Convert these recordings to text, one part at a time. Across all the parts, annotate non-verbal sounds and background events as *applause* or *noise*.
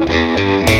In *laughs*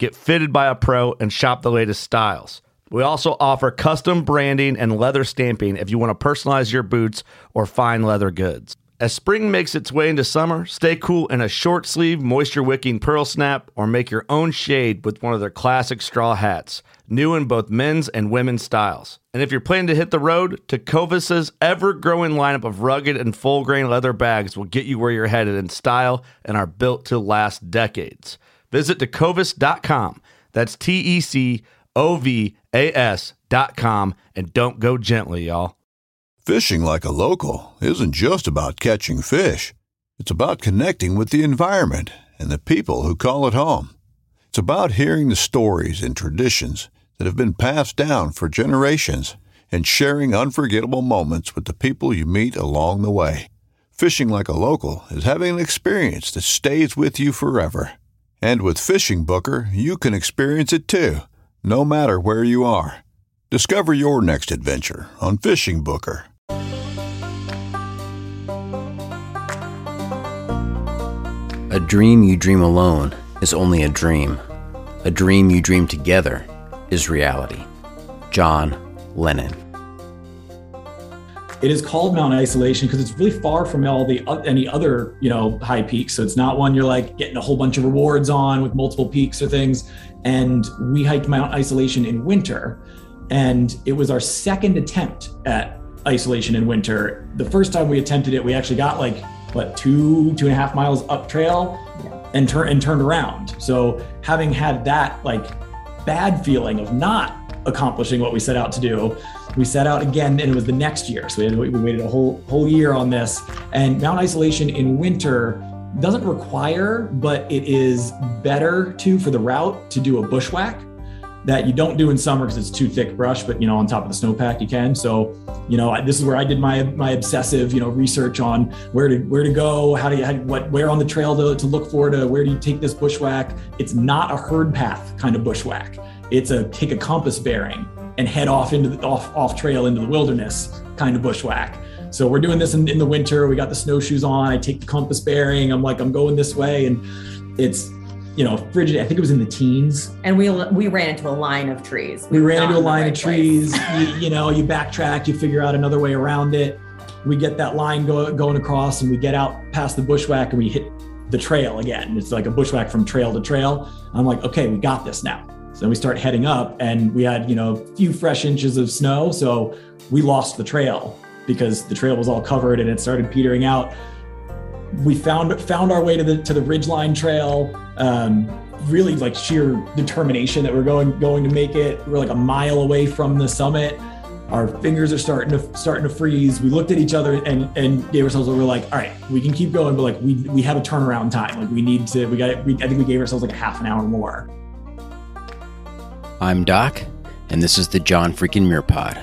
get fitted by a pro, and shop the latest styles. We also offer custom branding and leather stamping if you want to personalize your boots or fine leather goods. As spring makes its way into summer, stay cool in a short sleeve, moisture wicking pearl snap or make your own shade with one of their classic straw hats, new in both men's and women's styles. And if you're planning to hit the road, Tecovas' ever growing lineup of rugged and full grain leather bags will get you where you're headed in style and are built to last decades. Visit tecovas.com. That's T E C O V A S.com. And don't go gently, y'all. Fishing like a local isn't just about catching fish, it's about connecting with the environment and the people who call it home. It's about hearing the stories and traditions that have been passed down for generations and sharing unforgettable moments with the people you meet along the way. Fishing like a local is having an experience that stays with you forever. And with Fishing Booker, you can experience it too, no matter where you are. Discover your next adventure on Fishing Booker. A dream you dream alone is only a dream. A dream you dream together is reality. John Lennon. It is called Mount Isolation because it's really far from all the any other you know high peaks. So it's not one you're like getting a whole bunch of rewards on with multiple peaks or things. And we hiked Mount Isolation in winter, and it was our second attempt at isolation in winter. The first time we attempted it, we actually got like what two two and a half miles up trail and turn and turned around. So having had that like bad feeling of not accomplishing what we set out to do, we set out again, and it was the next year. So we, had, we waited a whole whole year on this. And Mount Isolation in winter doesn't require, but it is better to for the route to do a bushwhack that you don't do in summer because it's too thick brush, but you know, on top of the snowpack you can. So, you know, I, this is where I did my my obsessive, you know, research on where to where to go, how do you how, what where on the trail to, to look for to where do you take this bushwhack. It's not a herd path kind of bushwhack. It's a take a compass bearing and head off into the off off trail into the wilderness kind of bushwhack. So we're doing this in, in the winter. We got the snowshoes on. I take the compass bearing. I'm like, I'm going this way, and it's you know, frigid. I think it was in the teens. And we we ran into a line of trees. We, ran into a line right of trees. you, you, know, you backtrack, you figure out another way around it. We get that line go, going across, and we get out past the bushwhack, and we hit the trail again. It's like a bushwhack from trail to trail. I'm like, okay, we got this now. So we start heading up, and we had you know a few fresh inches of snow, so we lost the trail because the trail was all covered and it started petering out we found found our way to the to the Ridgeline Trail. Um, really like sheer determination that we're going going to make it. We're like a mile away from the summit. Our fingers are starting to starting to freeze. We looked at each other and and gave ourselves. We are like, all right, we can keep going, but like we we have a turnaround time. Like we need to. We got. We, I think we gave ourselves like a half an hour more. I'm Doc, and this is the John Freakin' Muir Pod.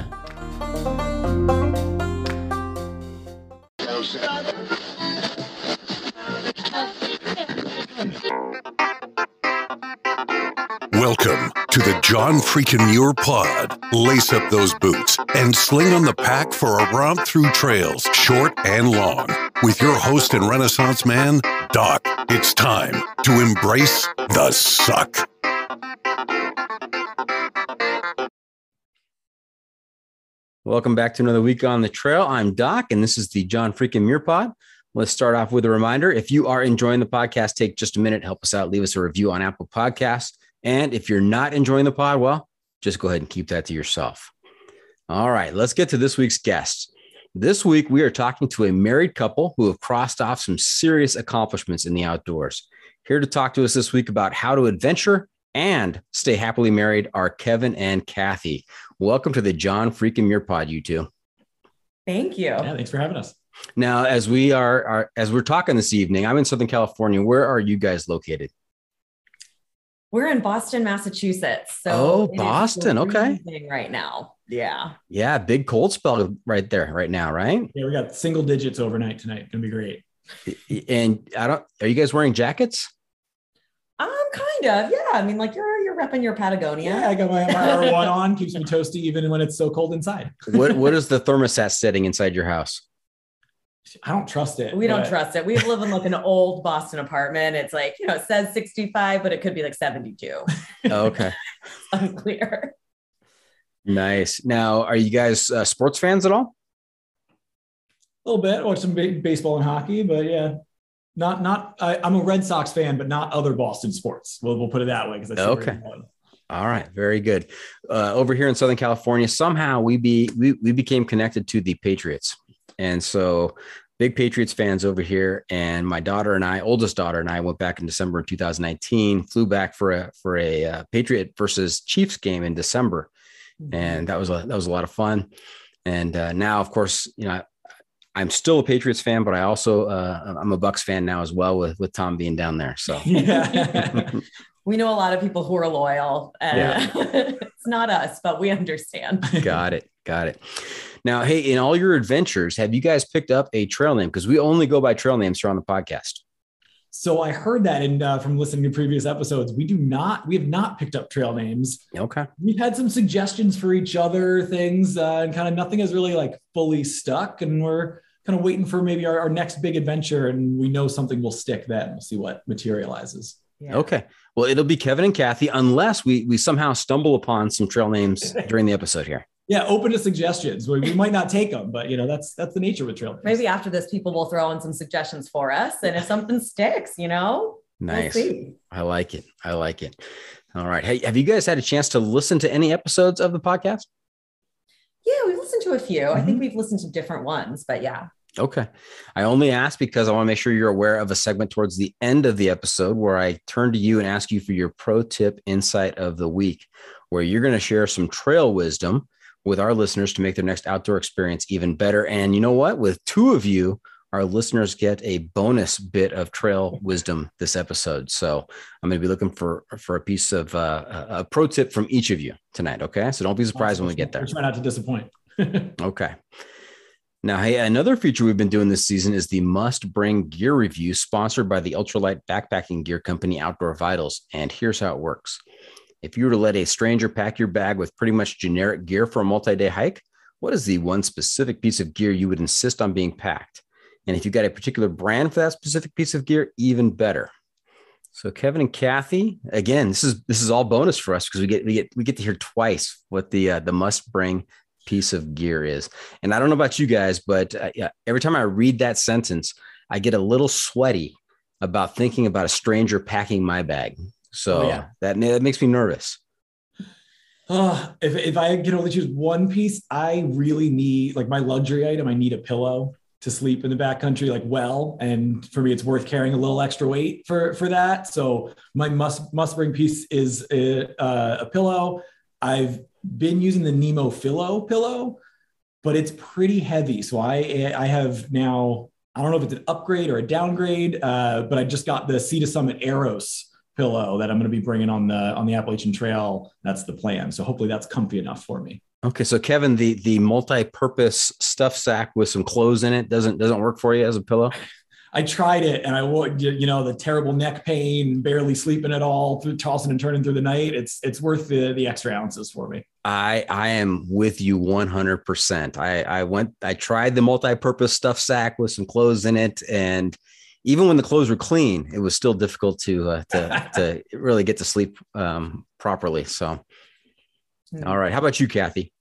Welcome to the John Freakin' Muir Pod. Lace up those boots and sling on the pack for a romp through trails, short and long. With your host and Renaissance man, Doc, it's time to embrace the suck. Welcome back to another week on the trail. I'm Doc, and this is the John Freakin' Muir Pod. Let's start off with a reminder. If you are enjoying the podcast, take just a minute, help us out, leave us a review on Apple Podcasts. And if you're not enjoying the pod, well, just go ahead and keep that to yourself. All right, let's get to this week's guest. This week, we are talking to a married couple who have crossed off some serious accomplishments in the outdoors. Here to talk to us this week about how to adventure and stay happily married are Kevin and Kathy. Welcome to the John Freaking Muir Pod, you two. Thank you. Yeah, thanks for having us. Now, as we are, are as we're talking this evening, I'm in Southern California. Where are you guys located? We're in Boston, Massachusetts. So Oh, Boston, okay. Right now. Yeah. Yeah, big cold spell right there, right now, right? Yeah, we got single digits overnight tonight. Gonna be great. And I don't. Are you guys wearing jackets? Um, kind of. Yeah. I mean, like you're you're repping your Patagonia. Yeah, I got my, my R1 on, keeps me toasty even when it's so cold inside. What What is the thermostat setting inside your house? I don't trust it. We don't but- trust it. We live in like an old Boston apartment. It's like, you know, it says 65, but it could be like 72. Oh, okay, *laughs* Unclear. nice. Now, are you guys uh, sports fans at all? A little bit. Watch some ba- baseball and hockey, but yeah, not not. I, I'm a Red Sox fan, but not other Boston sports. We'll, we'll put it that way because Okay. All right, very good. Uh, over here in Southern California, somehow we be we, we became connected to the Patriots, and so big Patriots fans over here. And my daughter and I, oldest daughter and I, went back in December of 2019, flew back for a for a uh, Patriot versus Chiefs game in December, and that was a that was a lot of fun. And uh, now, of course, you know. I'm still a Patriots fan, but I also uh, I'm a Bucs fan now as well with with Tom being down there. So *laughs* yeah. *laughs* We know a lot of people who are loyal. And *laughs* it's not us, but we understand. got it got it now hey in all your adventures have you guys picked up a trail name because we only go by trail names here on the podcast So I heard that in uh, from listening to previous episodes. We do not. We have not picked up trail names. okay We've had some suggestions for each other, things, uh, and kind of nothing has really like fully stuck. And we're kind of waiting for maybe our, our next big adventure, and we know something will stick then. We'll see what materializes. Yeah. okay well it'll be kevin and kathy unless we we somehow stumble upon some trail names *laughs* during the episode here Yeah, open to suggestions. We, we might not take them, but you know that's that's the nature with trail names. Maybe after this, people will throw in some suggestions for us. And if something sticks, you know, nice we'll see. i like it i like it all right hey have you guys had a chance to listen to any episodes of the podcast Yeah, we've listened to a few. I Mm-hmm. think we've listened to different ones, but yeah. Okay. I only ask because I want to make sure you're aware of a segment towards the end of the episode where I turn to you and ask you for your pro tip insight of the week, where you're going to share some trail wisdom with our listeners to make their next outdoor experience even better. And you know what? With two of you, our listeners get a bonus bit of trail wisdom this episode. So I'm going to be looking for for a piece of uh, a pro tip from each of you tonight. Okay, so don't be surprised when we get there. Try not to disappoint. *laughs* Okay. Now, hey, another feature we've been doing this season is the must bring gear review sponsored by the ultralight backpacking gear company Outdoor Vitals. And here's how it works if you were to let a stranger pack your bag with pretty much generic gear for a multi day hike, what is the one specific piece of gear you would insist on being packed? And if you got a particular brand for that specific piece of gear, even better. So Kevin and Kathy, again, this is this is all bonus for us because we get we get we get to hear twice what the uh, the must bring piece of gear is. And I don't know about you guys, but uh, yeah, every time I read that sentence, I get a little sweaty about thinking about a stranger packing my bag. So Oh, yeah. that, that makes me nervous. Uh, *sighs* if, if I can only choose one piece, I really need like my luxury item. I need a pillow to sleep in the backcountry, like well. And for me, it's worth carrying a little extra weight for for that. So my must must bring piece is a, uh, a pillow. I've been using the Nemo Fillo pillow, but it's pretty heavy. So I I have now I don't know if it's an upgrade or a downgrade, uh, but I just got the Sea to Summit Aeros pillow that I'm going to be bringing on the on the Appalachian Trail. That's the plan. So hopefully that's comfy enough for me. Okay, so Kevin, the the multi-purpose stuff sack with some clothes in it doesn't doesn't work for you as a pillow. I tried it and I would, you know, the terrible neck pain, barely sleeping at all, through tossing and turning through the night. It's it's worth the the extra ounces for me. I I am with you 100%. I I went I tried the multi-purpose stuff sack with some clothes in it and even when the clothes were clean, it was still difficult to uh, to *laughs* to really get to sleep um, properly. So, all right, how about you, Kathy?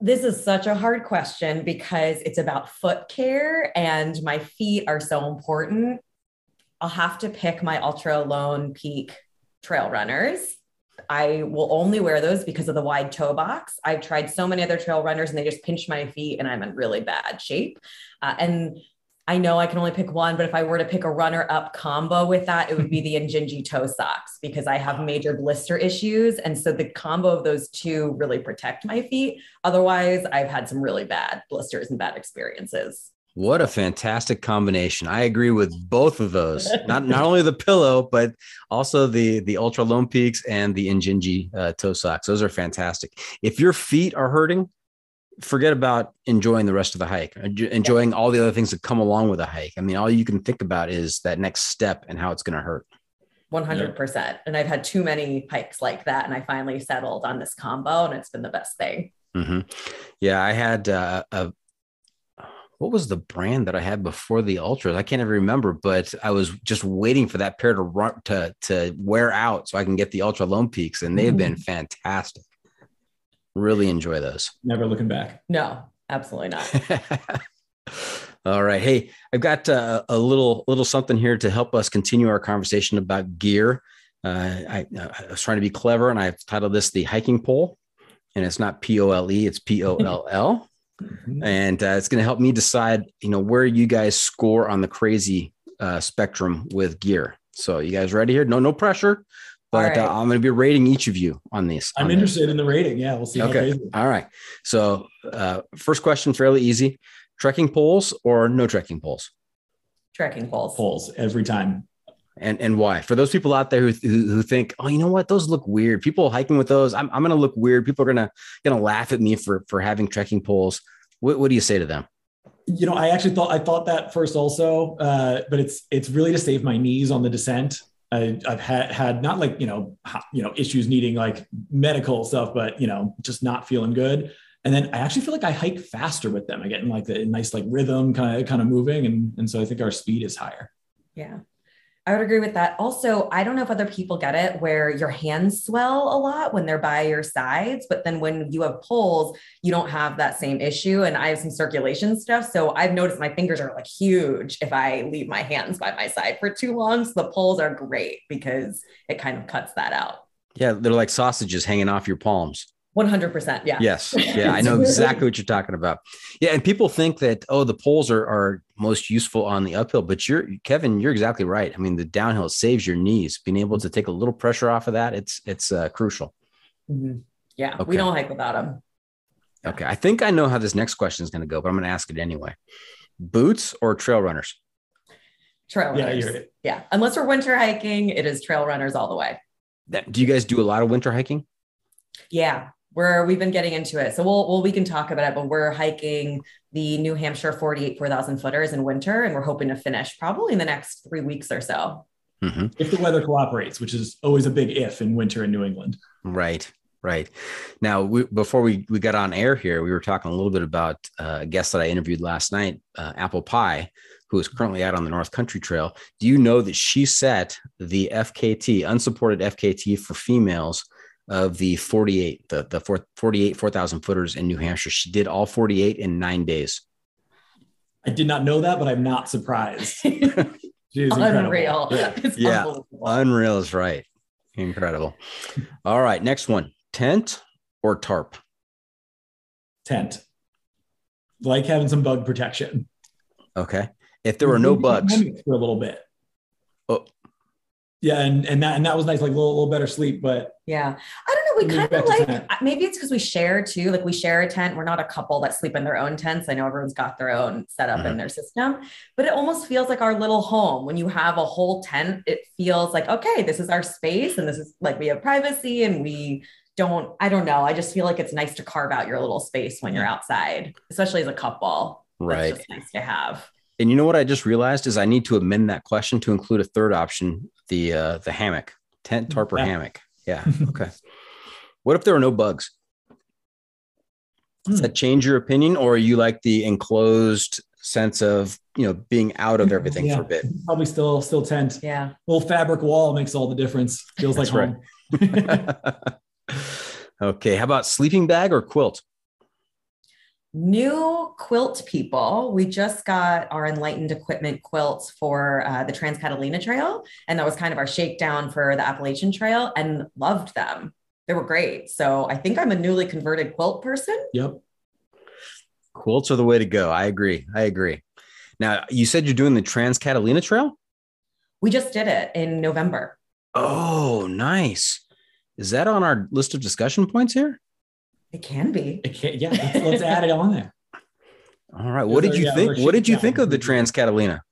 This is such a hard question because it's about foot care and my feet are so important. I'll have to pick my Altra Lone Peak trail runners. I will only wear those because of the wide toe box. I've tried so many other trail runners and they just pinch my feet and I'm in really bad shape. Uh, and I know I can only pick one, but if I were to pick a runner up combo with that, it would be the Injinji toe socks because I have major blister issues. And so the combo of those two really protect my feet. Otherwise, I've had some really bad blisters and bad experiences. What a fantastic combination. I agree with both of those. not not only the pillow, but also the the Altra Lone Peaks and the Injinji uh, toe socks. Those are fantastic. If your feet are hurting, forget about enjoying the rest of the hike, enjoying all the other things that come along with a hike. I mean, all you can think about is that next step and how it's going to hurt. 100%. And I've had too many hikes like that. And I finally settled on this combo and it's been the best thing. Mm-hmm. Yeah, I had uh, a, what was the brand that I had before the Altras? I can't even remember, but I was just waiting for that pair to run to to wear out so I can get the Altra lone peaks, and they've been mm-hmm. fantastic. Really enjoy those. Never looking back. No, absolutely not. *laughs* All right, hey, I've got uh, a little little something here to help us continue our conversation about gear. Uh, I, I was trying to be clever, and I've titled this the hiking pole, and it's not P O L E, it's P O L L. *laughs* Mm-hmm. And uh, it's going to help me decide, you know, where you guys score on the crazy uh, spectrum with gear. So you guys ready here? No, no pressure, but uh, right. uh, I'm going to be rating each of you on this. I'm on interested this. in the rating. Yeah, we'll see. Okay. All right. So uh, first question, fairly easy: trekking poles or no trekking poles? Trekking poles. Poles every time. And and why? For those people out there who, who, who think, oh, you know what, those look weird. People hiking with those, I'm, I'm going to look weird. People are going to going to laugh at me for for having trekking poles. What, what do you say to them? You know, I actually thought I thought that first also, uh, but it's it's really to save my knees on the descent. I, have had had not like you know you know issues needing like medical stuff, but you know just not feeling good. And then I actually feel like I hike faster with them. I get in like the nice like rhythm kind of kind of moving, and and so I think our speed is higher. Yeah, I would agree with that. Also, I don't know if other people get it where your hands swell a lot when they're by your sides, but then when you have poles, you don't have that same issue. And I have some circulation stuff. So I've noticed my fingers are like huge if I leave my hands by my side for too long. So the poles are great because it kind of cuts that out. Yeah, they're like sausages hanging off your palms. 100%. Yeah. Yes. Yeah. I know *laughs* exactly what you're talking about. Yeah. And people think that, oh, the poles are, are most useful on the uphill, but you're, Kevin, you're exactly right. I mean, the downhill saves your knees. Being able to take a little pressure off of that, it's, it's uh, crucial. Mm-hmm. Yeah. Okay. We don't hike without them. Okay. I think I know how this next question is going to go, but I'm going to ask it anyway. Boots or trail runners? Trail runners. Yeah, yeah. Unless we're winter hiking, it is trail runners all the way. That, Do you guys do a lot of winter hiking? Yeah, we're we've been getting into it. So we'll well we can talk about it, but we're hiking the New Hampshire 48 4,000 footers in winter, and we're hoping to finish probably in the next three weeks or so. Mm-hmm. If the weather cooperates, which is always a big if in winter in New England. Right. Right. Now, we, before we, we got on air here, we were talking a little bit about uh, a guest that I interviewed last night, uh, Apple Pie, who is currently out on the North Country Trail. Do you know that she set the FKT, unsupported FKT for females of the 48, the, the four, 48 4,000 footers in New Hampshire. She did all 48 in nine days. I did not know that, but I'm not surprised. *laughs* unreal. Yeah, yeah. unreal is right. Incredible. All right, next one tent or tarp? Tent. Like having some bug protection. Okay. If there were no bugs for a little bit. Oh, yeah, and and that and that was nice, like a little, little better sleep. But yeah, I don't know. We kind of like maybe it's because we share too. Like we share a tent. We're not a couple that sleep in their own tents. I know everyone's got their own setup mm-hmm. in their system, but it almost feels like our little home. When you have a whole tent, it feels like okay, this is our space, and this is like we have privacy, and we don't. I don't know. I just feel like it's nice to carve out your little space when you're outside, especially as a couple. Right. It's nice to have. And you know what I just realized is I need to amend that question to include a third option, the uh, the hammock, tent, tarp, or yeah. hammock. Yeah. *laughs* Okay. what if there are no bugs? Does that hmm. change your opinion, or you like the enclosed sense of you know being out of everything yeah, for a bit? Probably still still tent. Yeah. Little fabric wall makes all the difference. Feels like home. *laughs* okay. How about sleeping bag or quilt? New quilt people. We just got our enlightened equipment quilts for uh, the Trans Catalina Trail, and that was kind of our shakedown for the Appalachian Trail, and loved them. They were great. So I think I'm a newly converted quilt person. Yep. Quilts are the way to go. I agree. I agree. Now, you said you're doing the Trans Catalina Trail? We just did it in November. Oh, nice. Is that on our list of discussion points here? It can be. It can't, yeah, let's, let's add it on there. *laughs* All right. What did you Yeah, think? What did you shakedown. think of the Trans Catalina?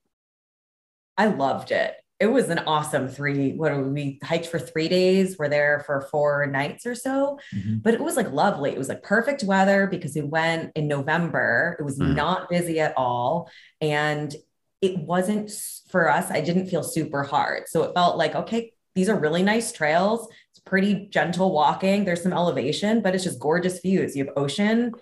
I loved it. It was an awesome three. What are we we hiked for three days? We're there for four nights or so, Mhm. but it was like lovely. It was like perfect weather because we went in November. It was Mhm. not busy at all. And it wasn't for us, I didn't feel super hard. So it felt like, okay, these are really nice trails. It's pretty gentle walking. There's some elevation, but it's just gorgeous views. You have ocean,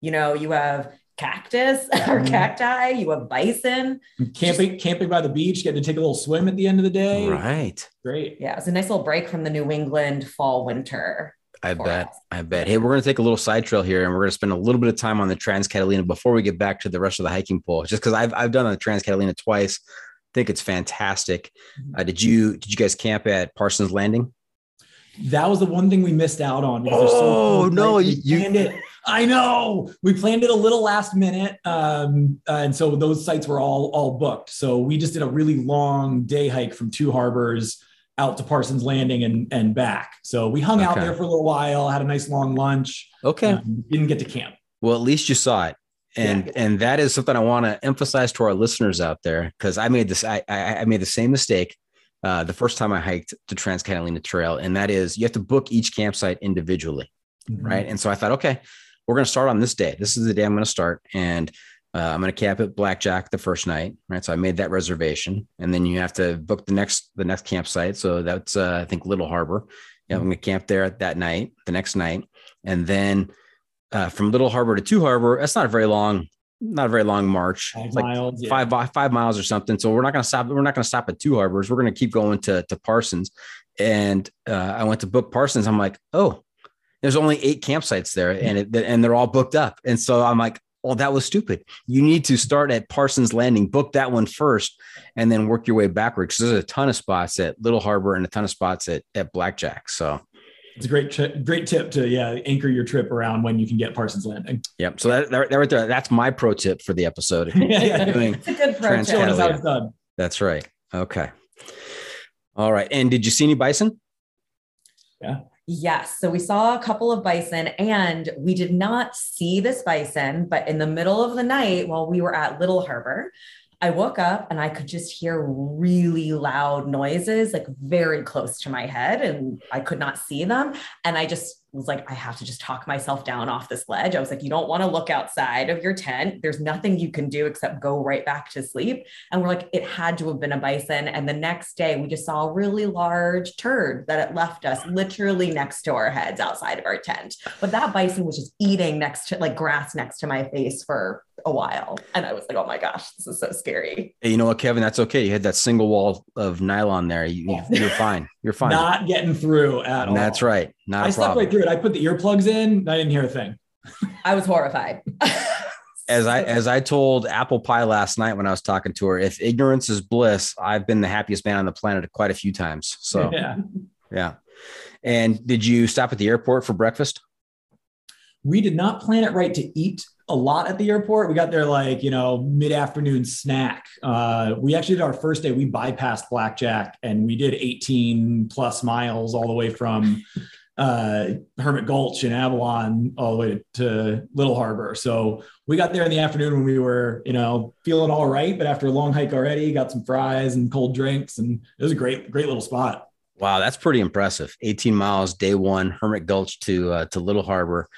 you know, you have cactus *laughs* or Mhm. cacti, you have bison. Camping, camping by the beach, getting to take a little swim at the end of the day. Right. Great. Yeah, it's a nice little break from the New England fall winter. I bet. us. I bet. Hey, we're going to take a little side trail here and we're going to spend a little bit of time on the Trans Catalina before we get back to the rest of the hiking pool. Just because I've, I've done the Trans Catalina twice. I think it's fantastic. Uh, did you did you guys camp at Parsons Landing? That was the one thing we missed out on. because they're so Oh, no. We you- planned it. I know we planned it a little last minute, um, and so those sites were all all booked. So we just did a really long day hike from Two Harbors out to Parsons Landing and and back. So we hung out there for a little while, had a nice long lunch. Okay. um, didn't get to camp. Well, at least you saw it. And Yeah. and that is something I want to emphasize to our listeners out there because I made this I, I I made the same mistake uh, the first time I hiked the Trans Catalina Trail, and that is you have to book each campsite individually. Mm-hmm. right? And so I thought, okay, we're going to start on this day. This is the day I'm going to start, and uh, I'm going to camp at Blackjack the first night, right? So I made that reservation, and then you have to book the next the next campsite. So that's uh, I think Little Harbor. Yeah, I'm going to camp there that night, the next night, and then uh, from Little Harbor to Two Harbor. That's not a very long, not a very long march. Five like miles, five mi- five miles or something. So we're not going to stop. We're not going to stop at Two Harbors. We're going to keep going to to Parsons. And uh, I went to book Parsons. I'm like, oh, there's only eight campsites there, and it, and they're all booked up. And so I'm like, well, that was stupid. You need to start at Parsons Landing, book that one first, and then work your way backwards. Because there's a ton of spots at Little Harbor and a ton of spots at at Blackjack. So. It's a great tri- great tip to yeah anchor your trip around when you can get Parsons Landing. Yep. So that, that, that right there, that's my pro tip for the episode. Yeah, yeah. *laughs* doing- It's a good pro tip. Showing us how Catalina. it's done. that's right. Okay. All right. And did you see any bison? Yeah. Yes. So we saw a couple of bison and we did not see this bison, but in the middle of the night while we were at Little Harbor, I woke up and I could just hear really loud noises, like very close to my head, and I could not see them. And I just was like, I have to just talk myself down off this ledge. I was like, you don't want to look outside of your tent. There's nothing you can do except go right back to sleep. And we're like, it had to have been a bison. And the next day, we just saw a really large turd that it left us literally next to our heads outside of our tent. But that bison was just eating next to like grass next to my face for a while. And I was like, oh my gosh, this is so scary. Hey, you know what, Kevin? That's okay. You had that single wall of nylon there. You, you're fine. You're fine. Not getting through at all. That's right. Not I a slept problem. right through it. I put the earplugs in. I didn't hear a thing. I was horrified. *laughs* as I as I told Apple Pie last night when I was talking to her, if ignorance is bliss, I've been the happiest man on the planet quite a few times. So yeah. yeah. And did you stop at the airport for breakfast? we did not plan it right to eat a lot at the airport. We got there like, you know, mid afternoon snack. Uh, we actually did our first day, we bypassed Blackjack and we did 18 plus miles all the way from uh, Hermit Gulch in Avalon all the way to Little Harbor. So we got there in the afternoon when we were, you know, feeling all right. But after a long hike already, got some fries and cold drinks. And it was a great, great little spot. Wow, that's pretty impressive. 18 miles, day one, Hermit Gulch to uh, to Little Harbor.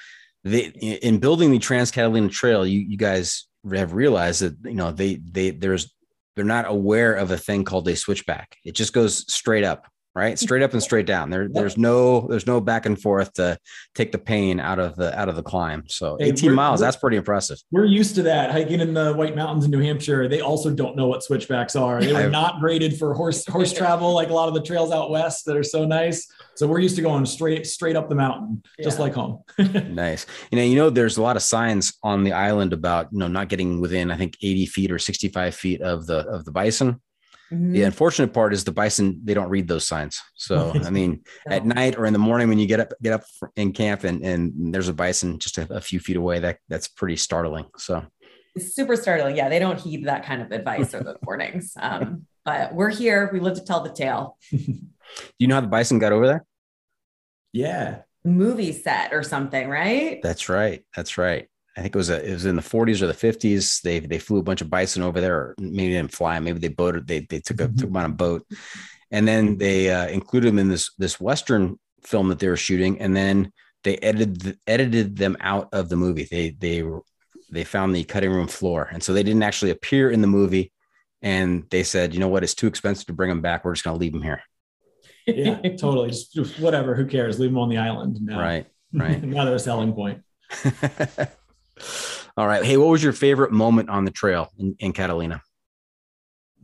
They, in building the Trans Catalina Trail, you you guys have realized that you know they they there's they're not aware of a thing called a switchback. It just goes straight up, right? Straight up and straight down. There, there's no, there's no back and forth to take the pain out of the out of the climb. So Hey, 18 miles, that's pretty impressive. We're used to that hiking in the White Mountains in New Hampshire. They also don't know what switchbacks are. They were not graded for horse horse *laughs* travel like a lot of the trails out west that are so nice. So we're used to going straight straight up the mountain, just like home. *laughs* Nice. You know, you know, there's a lot of signs on the island about you know not getting within, I think, 80 feet or 65 feet of the of the bison. Mhm. The unfortunate part is the bison they don't read those signs. So *laughs* I mean, at night or in the morning when you get up get up in camp and and there's a bison just a, a few feet away, that that's pretty startling. So It's super startling. Yeah, they don't heed that kind of advice or the *laughs* warnings. Um, but we're here. We live to tell the tale. do you know how the bison got over there? yeah. Movie set or something, right? That's right. That's right. I think it was a, it was in the 40s or the 50s. They they flew a bunch of bison over there, or maybe they didn't fly. Maybe they boated. They they took a took them on a boat, and then they uh, included them in this this western film that they were shooting, and then they edited edited them out of the movie. They they they found the cutting room floor, and so they didn't actually appear in the movie. And they said, you know what, it's too expensive to bring them back. We're just going to leave them here. Yeah, totally. Just, just whatever. Who cares? Leave them on the island. No. Right. *laughs* Right. now they're a selling point. *laughs* All right. Hey, what was your favorite moment on the trail in, in Catalina?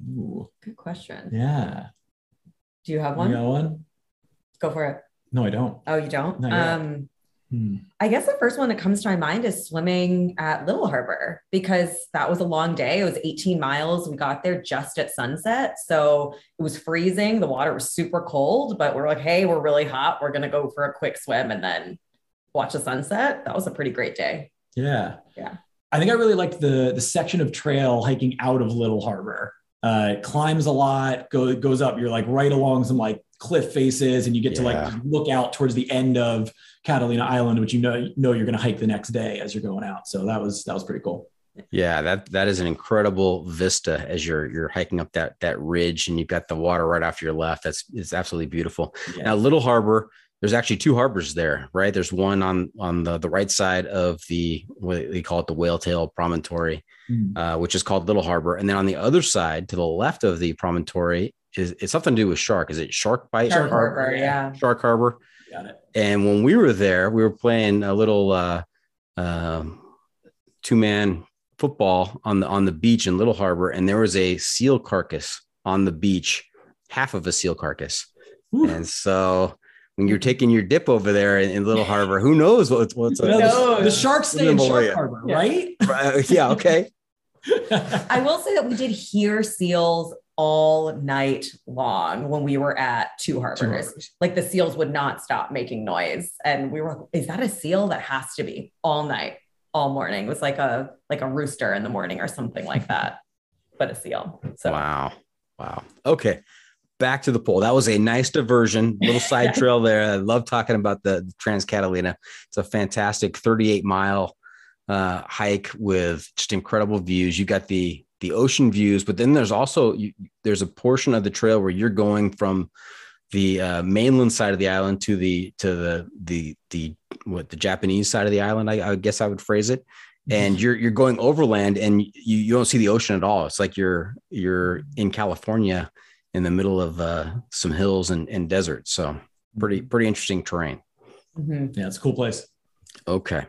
Ooh, Good question. yeah. Do you have You one? got one? Go for it. No, I don't. Oh, you don't? Not yet. Um, Hmm. I guess the first one that comes to my mind is swimming at Little Harbor because that was a long day. It was 18 miles. We got there just at sunset. So it was freezing. The water was super cold, but we're like, hey, we're really hot. We're going to go for a quick swim and then watch the sunset. That was a pretty great day. Yeah. Yeah. I think I really liked the the section of trail hiking out of Little Harbor. Uh, it climbs a lot, go, goes up. You're like right along some like cliff faces, and you get to like look out towards the end of Catalina Island, which you know know you're going to hike the next day as you're going out. So that was that was pretty cool. Yeah, that that is an incredible vista as you're you're hiking up that that ridge and you've got the water right off your left. That's it's absolutely beautiful. Yeah. Now, Little Harbor, there's actually two harbors there, right? There's one on on the the right side of the what they call it the Whale Tail Promontory, Mm. uh, which is called Little Harbor, and then on the other side, to the left of the promontory, is it's something to do with shark. Is it Shark Bite? Shark Harbor, Harbor, yeah. yeah. Shark Harbor. Got it. And when we were there, we were playing a little uh, um, two man football on the on the beach in Little Harbor, and there was a seal carcass on the beach, half of a seal carcass. Whew. And so when you're taking your dip over there in, in Little Harbor, who knows what's what's You know, No. the, the sharks stay in Below Shark you. Harbor, Yeah. *laughs* right? Uh, yeah, okay. I will say that we did hear seals all night long when we were at Two Harbors. Two harbors. Like the seals would not stop making noise. And we were like, is that a seal? That has to be all night, all morning. It was like a like a rooster in the morning or something like that, but a seal. So Wow. Wow. Okay. Back to the poll. That was a nice diversion, little *laughs* side trail there. I love talking about the, Trans Catalina. It's a fantastic 38 mile uh, hike with just incredible views. You got the the ocean views, but then there's also you, there's a portion of the trail where you're going from the uh, mainland side of the island to the to the the the what the Japanese side of the island. I, I guess I would phrase it and you're you're going overland and you, you don't see the ocean at all. It's like you're you're in California in the middle of uh, some hills and, and desert. So pretty pretty interesting terrain. mhm. yeah, it's a cool place. Okay.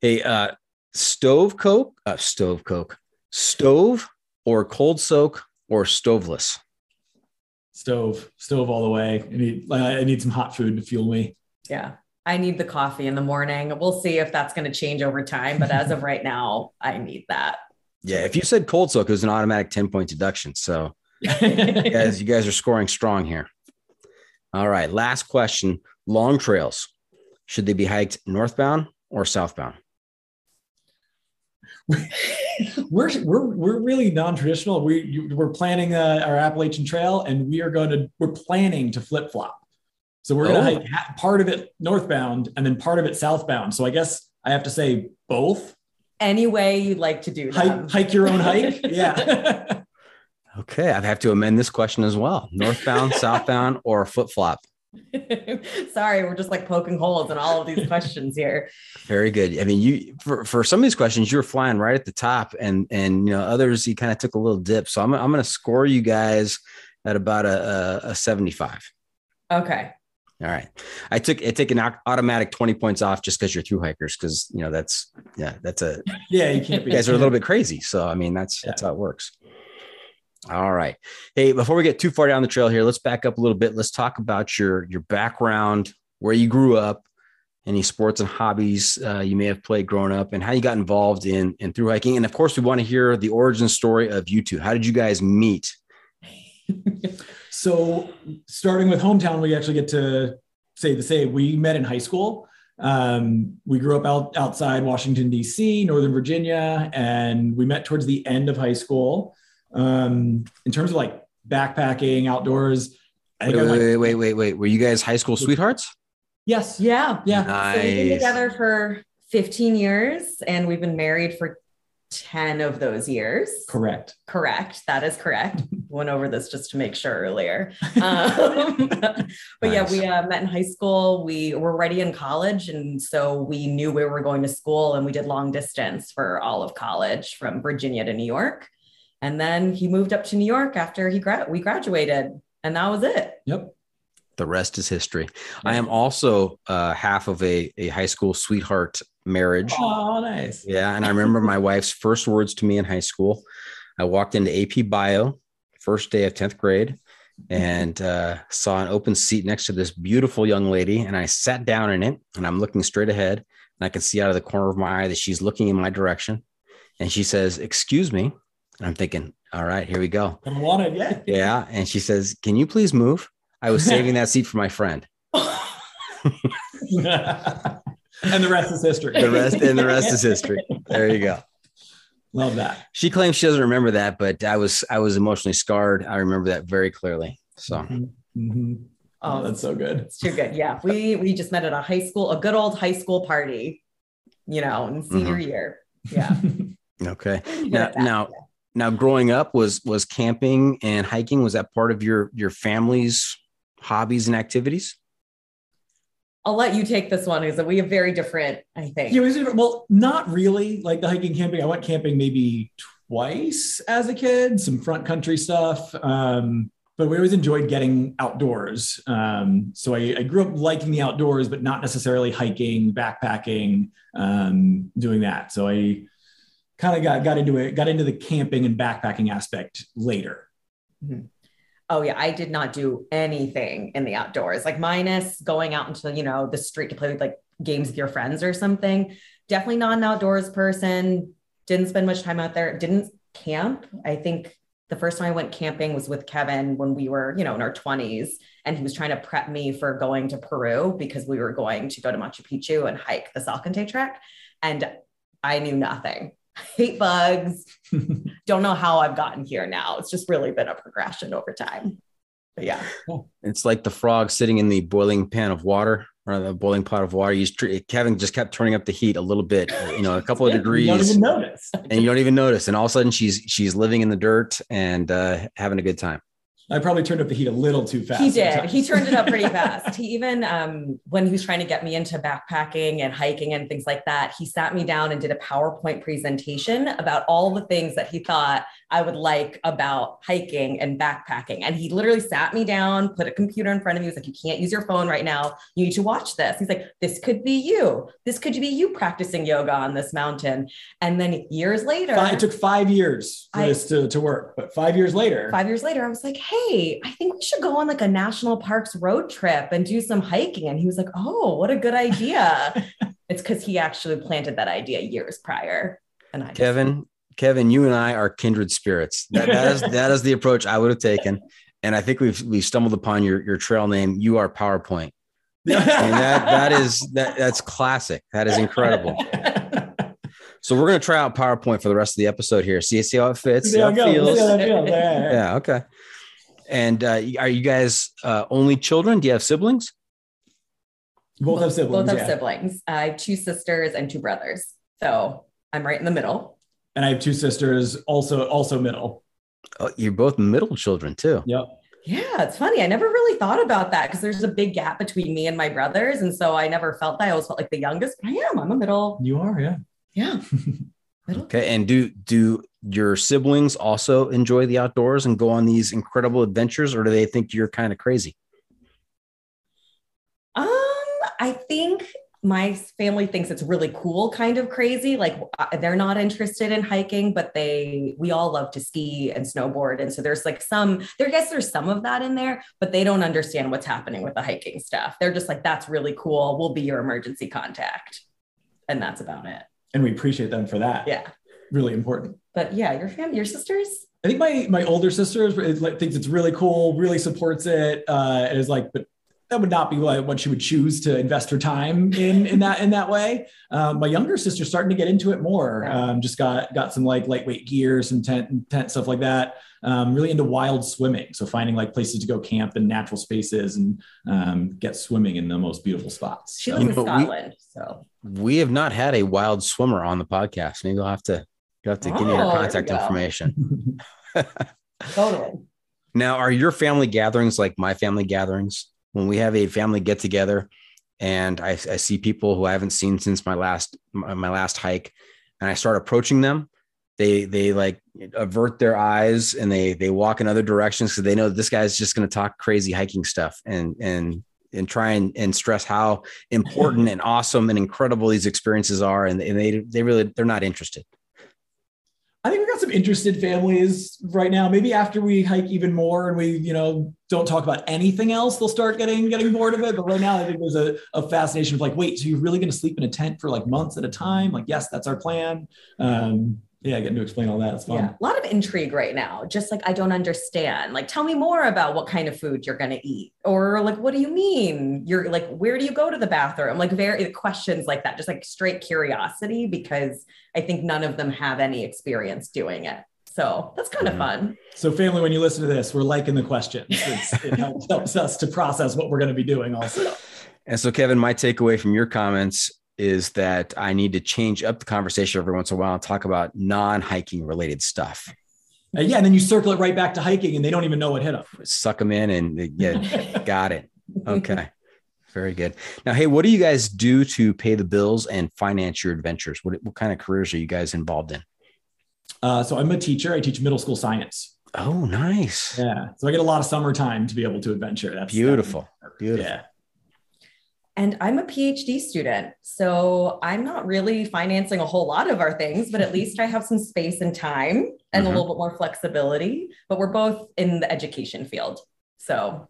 Hey, uh, stove coke, uh, stove coke, stove or cold soak or stoveless. Stove, stove all the way. I need, I need some hot food to fuel me. yeah. I need the coffee in the morning. We'll see if that's going to change over time. But as of right now, I need that. Yeah, if you said cold soak, it was an automatic 10 point deduction. So *laughs* guys, you guys are scoring strong here. All right. Last question. Long trails. Should they be hiked northbound or southbound? *laughs* we're we're we're really non-traditional. We you, we're planning uh, our Appalachian Trail, and we are going to we're planning to flip flop. So we're going to Oh. hike ha- part of it northbound and then part of it southbound. So I guess I have to say both. Any way you'd like to do them. Hike, hike your own hike. *laughs* Yeah. Okay. I have to amend this question as well. Northbound, *laughs* southbound, or flip flop? *laughs* Sorry, we're just like poking holes in all of these questions here. Very good. I mean, you for, for some of these questions, you were flying right at the top, and and you know others you kind of took a little dip. So I'm I'm going to score you guys at about a, a, a 75. Okay. All right. I took I take an automatic 20 points off just because you're through hikers, because you know that's yeah, that's a *laughs* Yeah, you can't be. you guys are a little bit crazy. So I mean that's that's how it works. All right. Hey, before we get too far down the trail here, let's back up a little bit. Let's talk about your your background, where you grew up, any sports and hobbies uh, you may have played growing up, and how you got involved in in through hiking. And of course, we want to hear the origin story of you two. How did you guys meet? *laughs* So, starting with hometown, we actually get to say the same. We met in high school. Um, we grew up out, outside Washington, D.C., Northern Virginia, and we met towards the end of high school. Um, in terms of like backpacking, outdoors, I Wait, think I wait, might- wait, wait, wait, wait. Were you guys high school sweethearts? yes. Yeah. Yeah. So we've been together for 15 years and we've been married for 10 of those years. Correct. Correct. That is correct. *laughs* Went over this just to make sure earlier. *laughs* Um, *laughs* but yeah, we uh, met in high school. We were already in college. And so we knew we were going to school and we did long distance for all of college from Virginia to New York. And then he moved up to New York after he gra- we graduated. And that was it. Yep. The rest is history. I am also uh, half of a, a high school sweetheart marriage. Oh, nice. Yeah. And I remember my *laughs* wife's first words to me in high school. I walked into AP Bio, first day of 10th grade, and uh, saw an open seat next to this beautiful young lady. And I sat down in it and I'm looking straight ahead. And I can see out of the corner of my eye that she's looking in my direction. And she says, Excuse me. And I'm thinking, All right, here we go. I'm wanted, yeah. Yeah. And she says, Can you please move? I was saving that seat for my friend. *laughs* *laughs* and the rest is history. The rest and the rest is history. There you go. Love that. She claims she doesn't remember that, but I was I was emotionally scarred. I remember that very clearly. So Mhm. Oh, um, that's so good. It's too good. Yeah. We we just met at a high school, a good old high school party, you know, in mm-hmm. senior year. Yeah. *laughs* okay. Good Now at now now growing up was was camping and hiking was that part of your your family's hobbies and activities? I'll let you take this one Is because we have very different, I think. Yeah, it was- well, not really. Like the hiking, camping. I went camping maybe twice as a kid. Some front country stuff. Um, but we always enjoyed getting outdoors. Um, so I, I grew up liking the outdoors, but not necessarily hiking, backpacking, um, doing that. So I kind of got got into it, got into the camping and backpacking aspect later. Mm-hmm. Oh yeah, I did not do anything in the outdoors, like minus going out into you know the street to play with like games with your friends or something. Definitely not an outdoors person. Didn't spend much time out there. Didn't camp. I think the first time I went camping was with Kevin when we were you know in our twenties, and he was trying to prep me for going to Peru because we were going to go to Machu Picchu and hike the Salkantay trek, and I knew nothing. Hate bugs, don't know how I've gotten here now. It's just really been a progression over time. But yeah. It's like the frog sitting in the boiling pan of water or the boiling pot of water. You tr- Kevin just kept turning up the heat a little bit, you know, a couple of *laughs* degrees. You don't even notice. and you don't even notice. And all of a sudden, she's she's living in the dirt and uh, having a good time. I probably turned up the heat a little too fast. He did. sometimes. He turned it up pretty *laughs* fast. He even, um, when he was trying to get me into backpacking and hiking and things like that, he sat me down and did a PowerPoint presentation about all the things that he thought I would like about hiking and backpacking. And he literally sat me down, put a computer in front of me. He was like, You can't use your phone right now. You need to watch this. He's like, This could be you. This could be you practicing yoga on this mountain. And then years later, Five, it took five years for I- this to, to work, but five years later, five years later, I was like, hey, I think we should go on like a national parks road trip and do some hiking. And he was like, oh, what a good idea. *laughs* it's because he actually planted that idea years prior. And I just- Kevin, Kevin, you and I are kindred spirits. That, that is *laughs* that is the approach I would have taken. And I think we've we've stumbled upon your your trail name. You are PowerPoint. And that that is that that's classic. That is incredible. *laughs* So we're gonna try out PowerPoint for the rest of the episode here. See see how it fits. See how it feels. Yeah. Okay. And uh, are you guys uh, only children? Do you have siblings? Both have siblings. both have yeah. siblings. I have two sisters and two brothers. So I'm right in the middle. And I have two sisters, also also middle. Oh, you're both middle children too. Yep. Yeah, it's funny. I never really thought about that because there's a big gap between me and my brothers. And so I never felt that. I always felt like the youngest, but I am. I'm a middle. You are, yeah. Yeah. *laughs* Okay. And do do your siblings also enjoy the outdoors and go on these incredible adventures, or do they think you're kind of crazy? Um, I think my family thinks it's really cool, kind of crazy. Like uh, they're not interested in hiking, but they, we all love to ski and snowboard. And so there's like some, there, I guess there's some of that in there, but they don't understand what's happening with the hiking stuff. They're just like, that's really cool. We'll be your emergency contact. And that's about it. And we appreciate them for that. Yeah. Really important. But yeah, your family, your sisters? I think my my older sister is, thinks it's really cool, really supports it, uh, and is like, but that would not be like what she would choose to invest her time in *laughs* in that in that way. Um, my younger sister's starting to get into it more. Um, just got got some like lightweight gear, some tent tent stuff like that. Um, really into wild swimming, so finding like places to go camp in natural spaces and um, get swimming in the most beautiful spots. She So- lives in You we- Scotland, so We have not had a wild swimmer on the podcast. Maybe you'll have to you have to give me Oh, your contact go. information. *laughs* totally. Now, are your family gatherings like my family gatherings? When we have a family get together, and I, I see people who I haven't seen since my last my, my last hike, and I start approaching them, they they like avert their eyes and they they walk in other directions because they know this guy's just going to talk crazy hiking stuff and and and try and, and stress how important *laughs* and awesome and incredible these experiences are, and, and they they really they're not interested. I think we've got some interested families right now. Maybe after we hike even more and we, you know, don't talk about anything else, they'll start getting getting bored of it. But right now, I think there's a, a fascination of like, wait, so you're really going to sleep in a tent for like months at a time? Like, yes, that's our plan. Um, yeah, getting to explain all that. It's fun. Yeah, a lot of intrigue right now. Just like I don't understand. Like, tell me more about what kind of food you're going to eat, or like, what do you mean? You're like, where do you go to the bathroom? Like, very questions like that. Just like straight curiosity, because I think none of them have any experience doing it. So that's kind of Mhm. fun. So, family, when you listen to this, we're liking the questions. It's, it helps, helps us to process what we're going to be doing also. And so, Kevin, my takeaway from your comments is that I need to change up the conversation every once in a while and talk about non-hiking related stuff. Uh, yeah, and then you circle it right back to hiking and they don't even know what hit them. Suck them in and they- yeah, *laughs* got it. Okay. Very good. Now, hey, what do you guys do to pay the bills and finance your adventures? What, what kind of careers are you guys involved in? Uh, so, I'm a teacher. I teach middle school science. Oh, nice. Yeah. So, I get a lot of summertime to be able to adventure. That's Beautiful. that's- Beautiful. Yeah. And I'm a PhD student. So I'm not really financing a whole lot of our things, but at least I have some space and time and Mhm. a little bit more flexibility. But we're both in the education field. So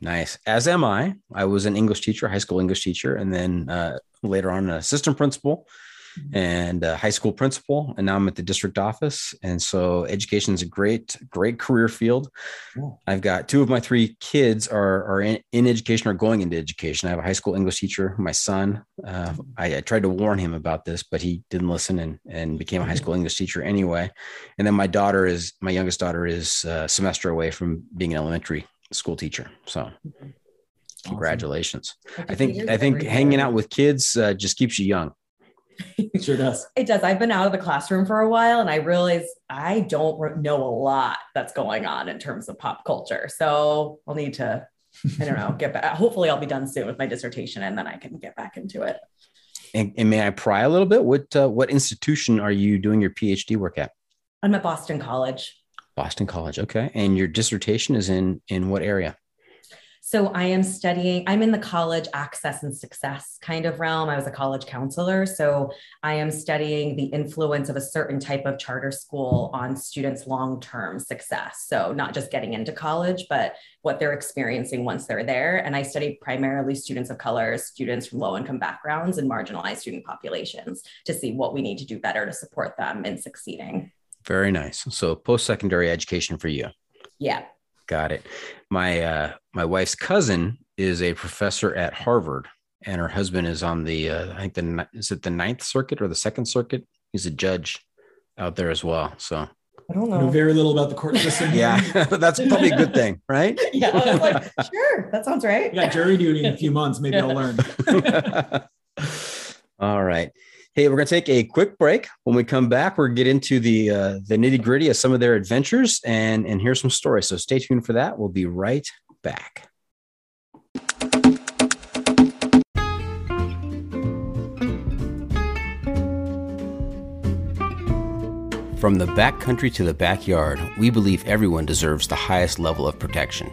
Nice. As am I. I was an English teacher, high school English teacher, and then uh, later on an assistant principal and a high school principal. And now I'm at the district office. And so education is a great, great career field. Cool. I've got two of my three kids are, are in, in education or going into education. I have a high school English teacher, my son. Uh, I, I tried to warn him about this, but he didn't listen and, and became a high school English teacher anyway. And then my daughter is, my youngest daughter is a semester away from being an elementary school teacher. So congratulations. I think I think hanging out with kids uh, just keeps you young. It sure does. *laughs* It does. I've been out of the classroom for a while and I realize I don't know a lot that's going on in terms of pop culture. So I'll need to, I don't know, *laughs* get back. Hopefully, I'll be done soon with my dissertation and then I can get back into it. And, and may I pry a little bit? What uh, what institution are you doing your PhD work at? I'm at Boston College. Boston College. Okay. And your dissertation is in in what area? So I am studying, I'm in the college access and success kind of realm. I was a college counselor. So I am studying the influence of a certain type of charter school on students' long term success. So not just getting into college, but what they're experiencing once they're there. And I study primarily students of color, students from low income backgrounds, and marginalized student populations to see what we need to do better to support them in succeeding. Very nice. So post secondary education for you. Yeah. Got it. My uh, my wife's cousin is a professor at Harvard, and her husband is on the uh, I think the is it the Ninth Circuit or the Second Circuit? He's a judge out there as well. So I don't I know know. very little about the court system. *laughs* yeah, but *laughs* that's probably a good thing, right? *laughs* Yeah. I was like, sure, that sounds right. We got jury duty in a few months. Maybe I'll learn. All right. Hey, we're going to take a quick break. When we come back, we're going to get into the uh, the nitty gritty of some of their adventures and and hear some stories. So stay tuned for that. We'll be right back. From the backcountry to the backyard, we believe everyone deserves the highest level of protection.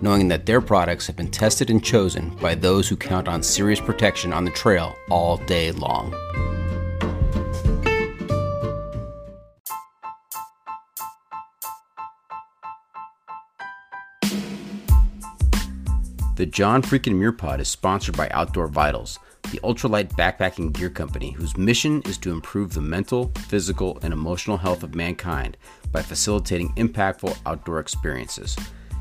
knowing that their products have been tested and chosen by those who count on serious protection on the trail all day long. The John Freakin' Muir Pod is sponsored by Outdoor Vitals, the ultralight backpacking gear company whose mission is to improve the mental, physical, and emotional health of mankind by facilitating impactful outdoor experiences.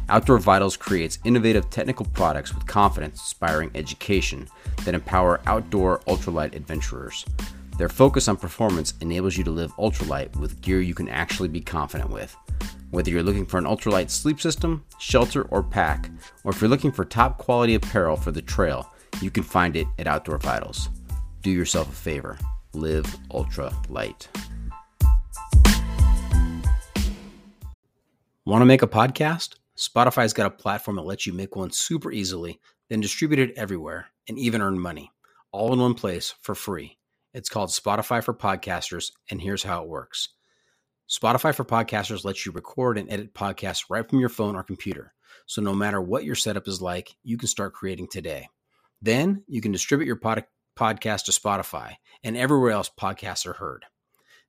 Outdoor Vitals creates innovative technical products with confidence inspiring education that empower outdoor ultralight adventurers. Their focus on performance enables you to live ultralight with gear you can actually be confident with. Whether you're looking for an ultralight sleep system, shelter, or pack, or if you're looking for top quality apparel for the trail, you can find it at Outdoor Vitals. Do yourself a favor live ultralight. Want to make a podcast? Spotify's got a platform that lets you make one super easily, then distribute it everywhere and even earn money, all in one place for free. It's called Spotify for Podcasters, and here's how it works. Spotify for Podcasters lets you record and edit podcasts right from your phone or computer. So no matter what your setup is like, you can start creating today. Then you can distribute your pod- podcast to Spotify and everywhere else podcasts are heard.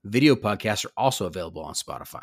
Video podcasts are also available on Spotify.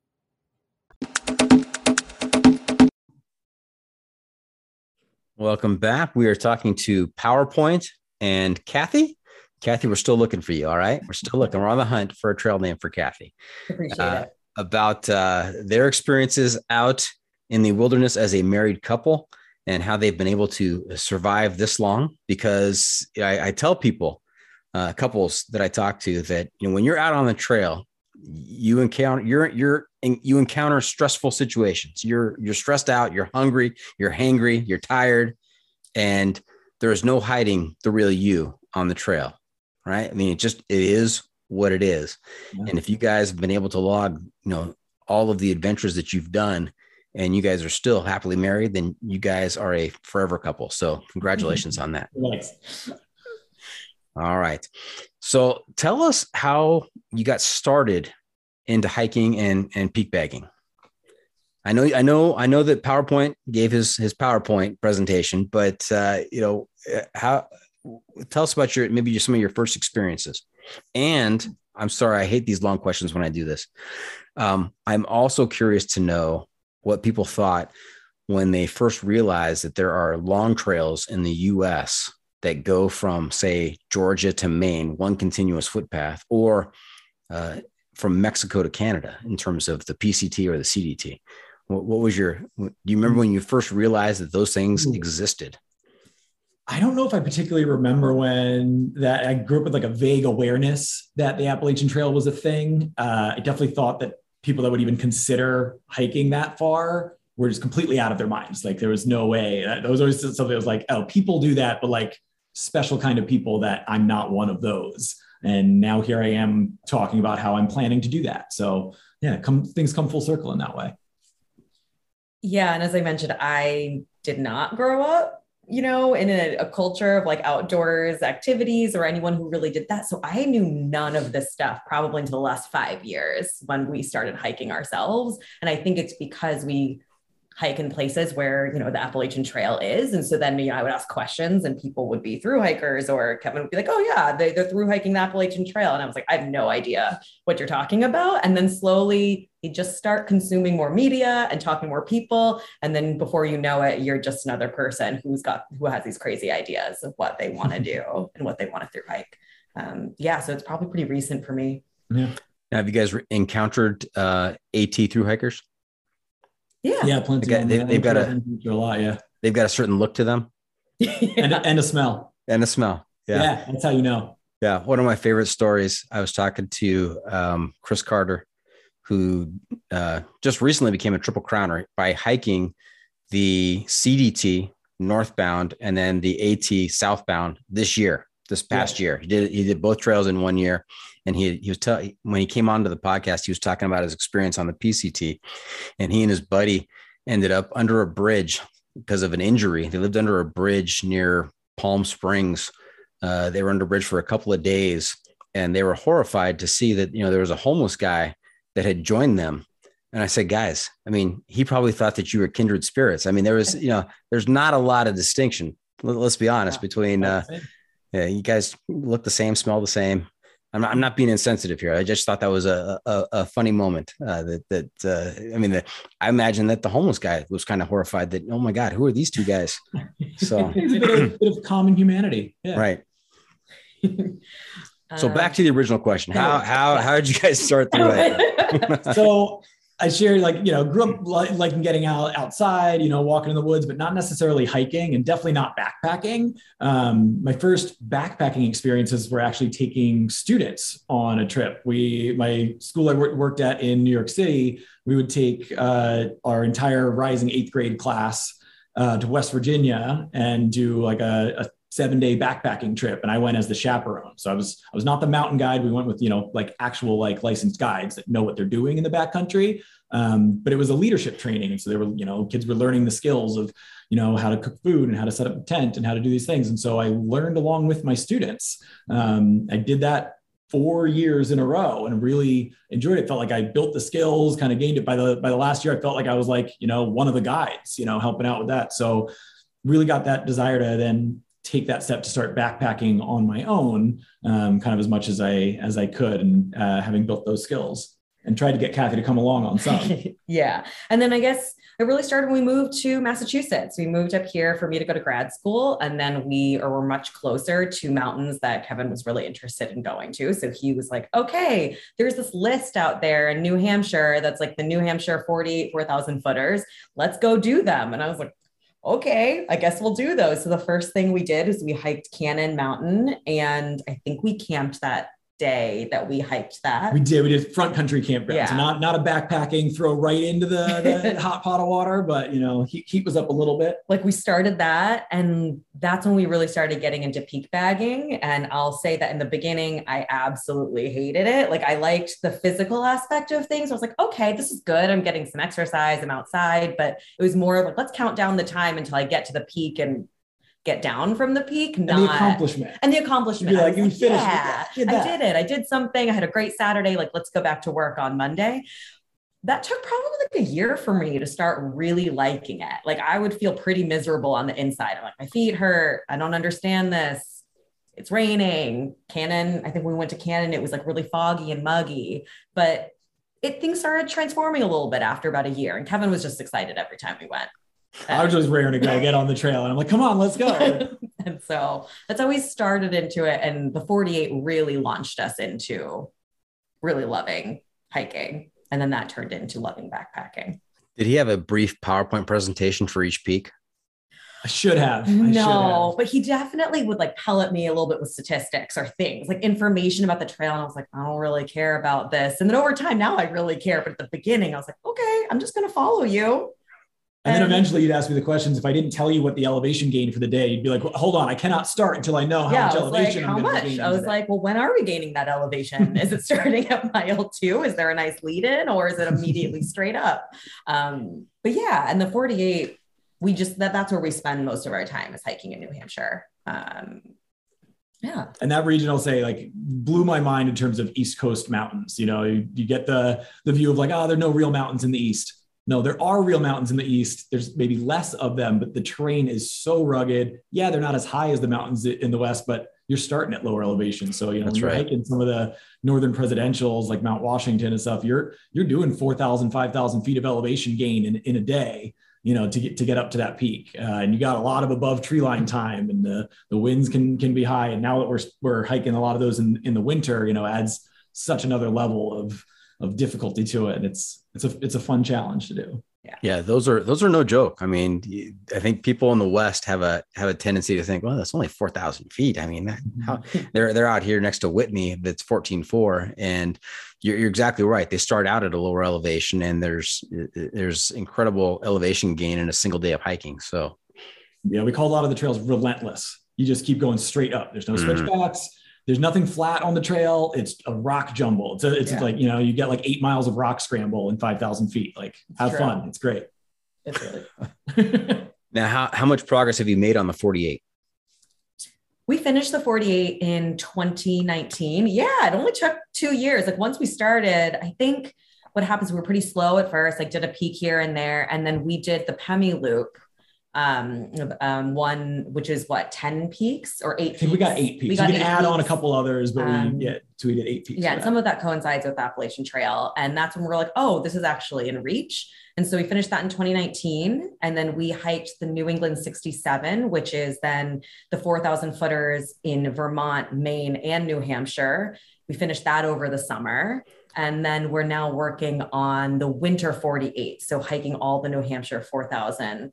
Welcome back. We are talking to PowerPoint and Kathy. Kathy, we're still looking for you. All right. We're still looking. We're on the hunt for a trail name for Kathy. Appreciate uh, it. About uh, their experiences out in the wilderness as a married couple and how they've been able to survive this long. Because I, I tell people, uh, couples that I talk to, that you know when you're out on the trail, you encounter you're you're you encounter stressful situations. You're you're stressed out. You're hungry. You're hangry. You're tired, and there is no hiding the real you on the trail. Right? I mean, it just it is what it is. Yeah. And if you guys have been able to log, you know, all of the adventures that you've done and you guys are still happily married, then you guys are a forever couple. So *laughs* congratulations on that. Thanks. All right. So tell us how you got started into hiking and, and peak bagging. I know, I know, I know that PowerPoint gave his his PowerPoint presentation, but uh, you know how. Tell us about your maybe just some of your first experiences. And I'm sorry, I hate these long questions when I do this. Um, I'm also curious to know what people thought when they first realized that there are long trails in the US that go from, say, Georgia to Maine, one continuous footpath, or uh, from Mexico to Canada in terms of the PCT or the CDT. What, what, was your, do you remember when you first realized that those things existed? I don't know if I particularly remember when that I grew up with like a vague awareness that the Appalachian Trail was a thing. Uh, I definitely thought that people that would even consider hiking that far were just completely out of their minds. Like there was no way. That was always something that was like, oh, people do that, but like special kind of people that I'm not one of those. And now here I am talking about how I'm planning to do that. So yeah, come things come full circle in that way. Yeah, and as I mentioned, I did not grow up you know, in a, a, culture of like outdoors activities or anyone who really did that. So I knew none of this stuff probably until the last five years when we started hiking ourselves. And I think it's because we hike in places where you know the Appalachian Trail is, and so then you know I would ask questions, and people would be through hikers, or Kevin would be like, "Oh yeah, they, they're through hiking the Appalachian Trail," and I was like, "I have no idea what you're talking about." And then slowly you just start consuming more media and talking more people, and then before you know it, you're just another person who's got who has these crazy ideas of what they want to *laughs* do and what they want to through hike. um, yeah, so it's probably pretty recent for me. Now, have you guys re- encountered uh, AT through hikers? Yeah. Yeah, plenty. They got- of they- them. they've got a- a lot. Yeah, They've got a certain look to them *laughs* and, and a smell. and a smell. Yeah. that's how you know. Yeah, one of my favorite stories. I was talking to um, Chris Carter, who uh, just recently became a triple crowner by hiking the CDT northbound and then the AT southbound this year, this past year. He did he did both trails in one year, and he he was tell when he came onto the podcast, he was talking about his experience on the PCT, and he and his buddy ended up under a bridge because of an injury. They lived under a bridge near Palm Springs. Uh, they were under a bridge for a couple of days, and they were horrified to see that you know there was a homeless guy that had joined them. And I said, guys, I mean, he probably thought that you were kindred spirits. I mean, there was, you know, there's not a lot of distinction. Let- Let's be honest between, uh, yeah, you guys look the same, smell the same. I'm not, I'm not being insensitive here. I just thought that was a, a, a funny moment. Uh, that that uh, I mean, the, I imagine that the homeless guy was kind of horrified that oh my god, who are these two guys? So *laughs* It's a bit of, bit of common humanity. Yeah. right. *laughs* So Um, back to the original question. How how how did you guys start through *laughs* it? so I shared like you know grew up li- liking getting out outside, you know, walking in the woods, but not necessarily hiking, and definitely not backpacking. Um, my first backpacking experiences were actually taking students on a trip. We my school I wor- worked at in New York City, we would take uh, our entire rising eighth grade class uh, to West Virginia and do like a, a seven day backpacking trip and i went as the chaperone. So i was i was not the mountain guide. We went with you know like actual like licensed guides that know what they're doing in the backcountry. Um, but it was a leadership training. And so they were you know kids were learning the skills of you know how to cook food and how to set up a tent and how to do these things. And so i learned along with my students. Um, i did that four years in a row and really enjoyed it. Felt like i built the skills kind of gained it. By the by the last year i felt like i was like you know one of the guides you know helping out with that. So really got that desire to then take that step to start backpacking on my own um, kind of as much as i as i could and uh, having built those skills and tried to get kathy to come along on some *laughs* yeah. And then I guess it really started when we moved to Massachusetts. We moved up here for me to go to grad school. And then we were much closer to mountains that Kevin was really interested in going to. So he was like, okay, there's this list out there in New Hampshire that's like the New Hampshire 48, 4,000 footers. Let's go do them. And I was like, okay, I guess we'll do those. So the first thing we did is we hiked Cannon Mountain. And I think we camped that day that we hiked that. we did we did front country campground Yeah. so not not a backpacking throw right into the, the *laughs* hot pot of water but you know heat, heat was up a little bit. Like we started that and that's when we really started getting into peak bagging. And i'll say that in the beginning i absolutely hated it. Like i liked the physical aspect of things. I was like okay this is good. I'm getting some exercise i'm outside. But it was more like let's count down the time until i get to the peak and get down from the peak and not the accomplishment and the accomplishment. You're like, you finished it. yeah, Did I did it. I did something. I had a great Saturday. Like, let's go back to work on Monday. That took probably like a year for me to start really liking it. Like, I would feel pretty miserable on the inside. I'm like, my feet hurt. I don't understand this. It's raining. Cannon, I think we went to Cannon, It was like really foggy and muggy, but it things started transforming a little bit after about a year. And Kevin was just excited every time we went. I was just raring to go get on the trail and i'm like come on let's go *laughs* and so that's how we started into it. And the 48 really launched us into really loving hiking. And then that turned into loving backpacking. Did he have a brief PowerPoint presentation for each peak? i should have I should no, have. but he definitely would like pellet me a little bit with statistics or things like information about the trail. And I was like, I don't really care about this. And then over time, now I really care. But at the beginning, I was like, okay, I'm just going to follow you. And then eventually you'd ask me the questions. If I didn't tell you what the elevation gain for the day, you'd be like, well, hold on, I cannot start until I know how yeah, much I was like, elevation how I'm gonna be much? I was today." like, well, when are we gaining that elevation? is it starting at *laughs* mile two? Is there a nice lead in or is it immediately *laughs* straight up? Um, but yeah, and the 48, we just that that's where we spend most of our time is hiking in New Hampshire. Um, yeah. and that region, I'll say, like, blew my mind in terms of East Coast mountains. You know, you, you get the the view of like, oh, there are no real mountains in the East. No, there are real mountains in the East. There's maybe less of them, but the terrain is so rugged. Yeah, they're not as high as the mountains in the West, but you're starting at lower elevation. So, you know, That's you're right. hiking some of the northern presidentials like Mount Washington and stuff, you're you're doing 4,000, 5,000 feet of elevation gain in, in a day. you know, to get to get up to that peak. Uh, and you got a lot of above tree line time, and the the winds can can be high. And now that we're we're hiking a lot of those in in the winter, you know, adds such another level of of difficulty to it. And it's it's a it's a fun challenge to do. Yeah. yeah, those are those are no joke. I mean, I think people in the West have a have a tendency to think, well, that's only four thousand feet. I mean, how, mm-hmm. they're they're out here next to Whitney, that's fourteen four, and you're, you're exactly right. They start out at a lower elevation, and there's there's incredible elevation gain in a single day of hiking. So, yeah, we call a lot of the trails relentless. You just keep going straight up. There's no mm-hmm. switchbacks. There's nothing flat on the trail. It's a rock jumble. It's a, it's yeah. like you know you get like eight miles of rock scramble in five thousand feet. Like have True. fun. It's great. It's really *laughs* now. How how much progress have you made on the 48? We finished the 48 in 2019. Yeah, it only took two years. Like once we started, I think what happens, we were pretty slow at first, like did a peak here and there. And then we did the Pemi loop um, um, one which is what 10 peaks or eight I think we got eight peaks. We, got we can add peaks. on a couple others, but um, we yeah, so we did eight peaks. Yeah, and some of that coincides with the Appalachian Trail. And that's when we're like, oh, this is actually in reach. And so we finished that in 2019. And then we hiked the New England 67, which is then the 4,000 footers in Vermont, Maine, and New Hampshire. We finished that over the summer. And then we're now working on the winter 48. So hiking all the New Hampshire 4,000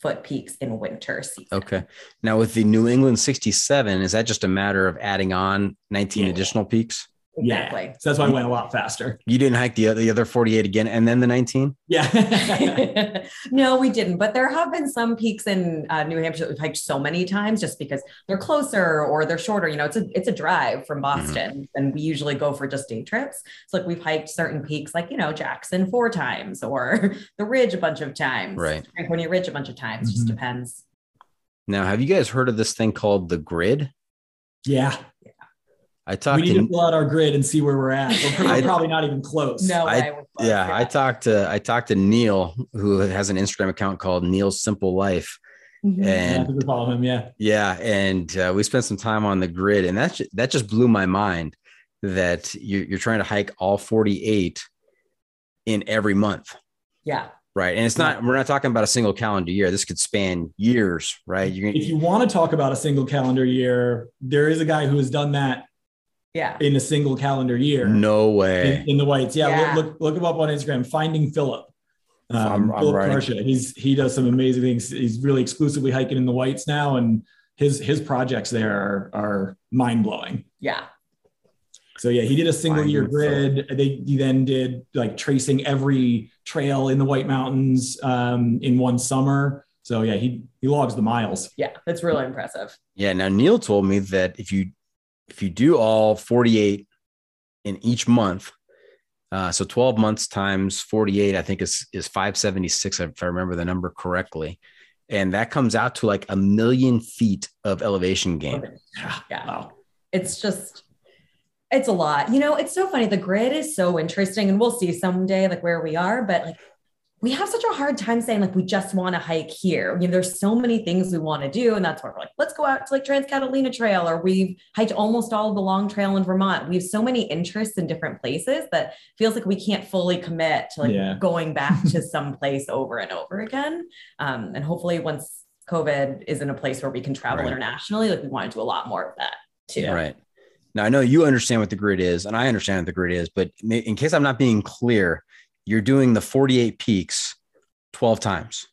foot peaks in winter season. Okay. Now with the New England 67, is that just a matter of adding on 19 yeah. additional peaks? Exactly. Yeah. So that's why I went a lot faster. You didn't hike the other, the other 48 again and then the 19? Yeah. *laughs* *laughs* no, we didn't. But there have been some peaks in uh, New Hampshire that we've hiked so many times just because they're closer or they're shorter. You know, it's a it's a drive from mm-hmm. Boston mm-hmm. and we usually go for just day trips. So like we've hiked certain peaks like, you know, Jackson four times or *laughs* the Ridge a bunch of times. Right. Franconia Ridge a bunch of times. Mm-hmm. Just depends. Now, have you guys heard of this thing called the grid? Yeah. I talked. We need to, to pull out our grid and see where we're at. We're *laughs* I, probably not even close. No I, yeah, I talked to I talked to Neil, who has an Instagram account called Neil's Simple Life, mm-hmm. and yeah, follow him. Yeah, yeah, and uh, we spent some time on the grid, and that that just blew my mind that you're, you're trying to hike all 48 in every month. Yeah. Right. And it's not, we're not talking about a single calendar year. This could span years, right? You're gonna, if you want to talk about a single calendar year, there is a guy who has done that yeah. In a single calendar year. No way. In, in the whites. Yeah, yeah. Look, look, look him up on Instagram, Finding Philip. Um, I'm, Philip Carcia. He's he does some amazing things. He's really exclusively hiking in the whites now, and his his projects there are are mind blowing. Yeah. So yeah, he did a single year grid. They he then did like tracing every trail in the White Mountains um, in one summer. So yeah, he he logs the miles. Yeah, that's really impressive. Yeah. Now Neil told me that if you if you do all 48 in each month, uh, so 12 months times 48, I think is, is 576, if I remember the number correctly. And that comes out to like a million feet of elevation gain. Yeah. Wow. It's just, it's a lot. You know, it's so funny. The grid is so interesting, and we'll see someday like where we are, but like we have such a hard time saying like we just want to hike here. You know, there's so many things we want to do, and that's why we're like, let's go out to like Trans Catalina Trail, or we've hiked almost all of the long trail in Vermont. We have so many interests in different places that feels like we can't fully commit to like yeah. going back to *laughs* some place over and over again. Um, and hopefully, once COVID is in a place where we can travel right. internationally, like we want to do a lot more of that too. Yeah. Right. Now I know you understand what the grid is, and I understand what the grid is, but in case I'm not being clear you're doing the 48 peaks 12 times.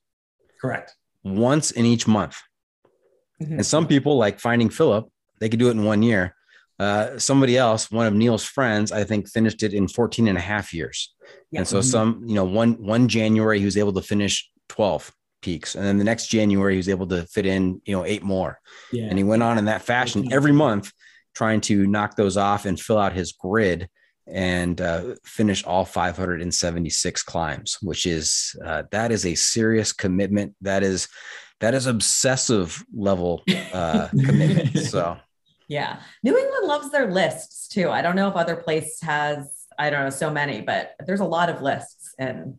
Correct. Once in each month. Mm-hmm. And some people, like finding Philip, they could do it in one year. Uh, somebody else, one of Neil's friends, I think finished it in 14 and a half years. Yeah. And so mm-hmm. some, you know, one one January he was able to finish 12 peaks. And then the next January he was able to fit in, you know, eight more. Yeah. And he went on in that fashion every month trying to knock those off and fill out his grid and uh, finish all 576 climbs, which is uh, that is a serious commitment. That is that is obsessive level uh, *laughs* commitment. So yeah, New England loves their lists too. I don't know if other place has I don't know so many, but there's a lot of lists in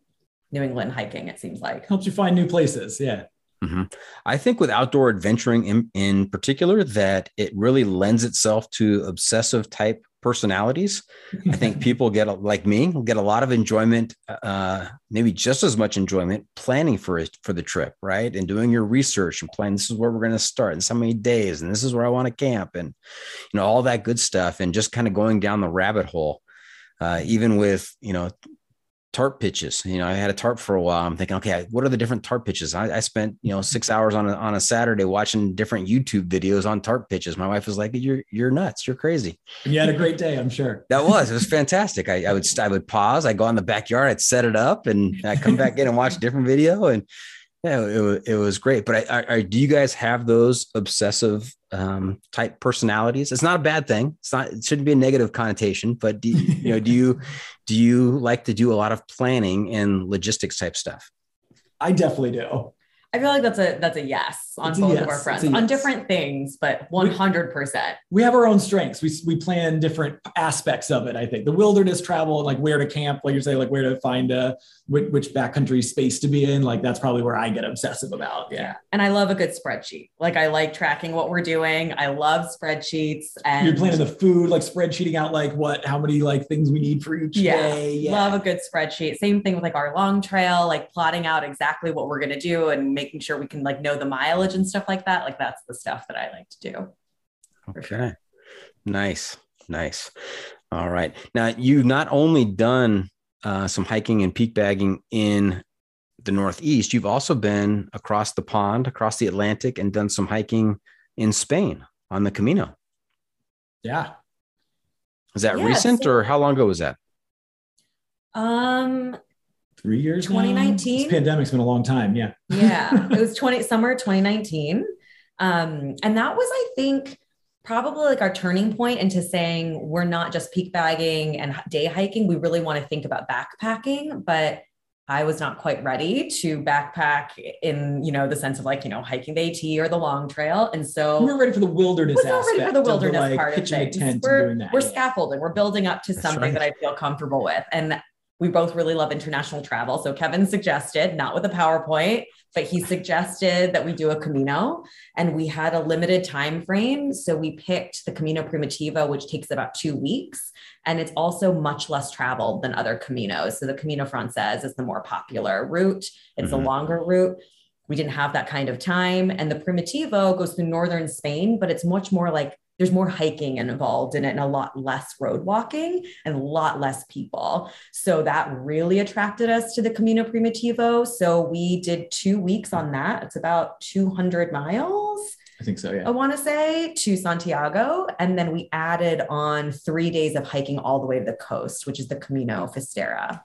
New England hiking. It seems like helps you find new places. Yeah. Mm-hmm. I think with outdoor adventuring in, in particular, that it really lends itself to obsessive type personalities. I think *laughs* people get like me get a lot of enjoyment, uh, maybe just as much enjoyment planning for it for the trip, right? And doing your research and planning. This is where we're going to start, and so many days, and this is where I want to camp, and you know all that good stuff, and just kind of going down the rabbit hole. Uh, even with you know tarp pitches. You know, I had a tarp for a while. I'm thinking, okay, what are the different tarp pitches? I, I spent, you know, six hours on a, on a Saturday watching different YouTube videos on tarp pitches. My wife was like, you're, you're nuts. You're crazy. And you had a great day. I'm sure that was, it was fantastic. I, I would, I would pause. I go in the backyard, I'd set it up and I come back in and watch a different video. And yeah, it, it was great. But I, I, do you guys have those obsessive um, type personalities? It's not a bad thing. It's not. It shouldn't be a negative connotation. But do you, you know? Do you do you like to do a lot of planning and logistics type stuff? I definitely do. I feel like that's a that's a yes on it's both yes. of our fronts yes. on different things, but one hundred percent. We have our own strengths. We we plan different aspects of it. I think the wilderness travel like where to camp, like you say, like where to find a which, which backcountry space to be in. Like that's probably where I get obsessive about. Yeah. And I love a good spreadsheet. Like I like tracking what we're doing. I love spreadsheets. And you're planning the food, like spreadsheeting out like what how many like things we need for each yeah. day. Yeah. Love a good spreadsheet. Same thing with like our long trail, like plotting out exactly what we're gonna do and making sure we can like know the mileage and stuff like that. Like that's the stuff that I like to do. Okay. Sure. Nice. Nice. All right. Now you've not only done uh, some hiking and peak bagging in the Northeast, you've also been across the pond, across the Atlantic, and done some hiking in Spain on the Camino. Yeah. Is that yeah, recent so, or how long ago was that? Um, three years 2019 this pandemic's been a long time yeah yeah *laughs* it was 20 summer 2019 um and that was i think probably like our turning point into saying we're not just peak bagging and day hiking we really want to think about backpacking but I was not quite ready to backpack in, you know, the sense of like, you know, hiking the AT or the long trail. And so we're ready for the wilderness we're ready for the wilderness the, like, part of things. We're, we're yeah. scaffolding. We're building up to That's something right. that I feel comfortable with. And we both really love international travel. So Kevin suggested, not with a PowerPoint, but he suggested that we do a Camino and we had a limited time frame. So we picked the Camino Primitivo, which takes about two weeks. And it's also much less traveled than other Caminos. So the Camino Frances is the more popular route. It's mm-hmm. a longer route. We didn't have that kind of time. And the Primitivo goes through northern Spain, but it's much more like there's more hiking involved in it and a lot less road walking and a lot less people. So that really attracted us to the Camino Primitivo. So we did two weeks on that. It's about 200 miles. I think so, yeah. I want to say to Santiago. And then we added on three days of hiking all the way to the coast, which is the Camino Finisterre.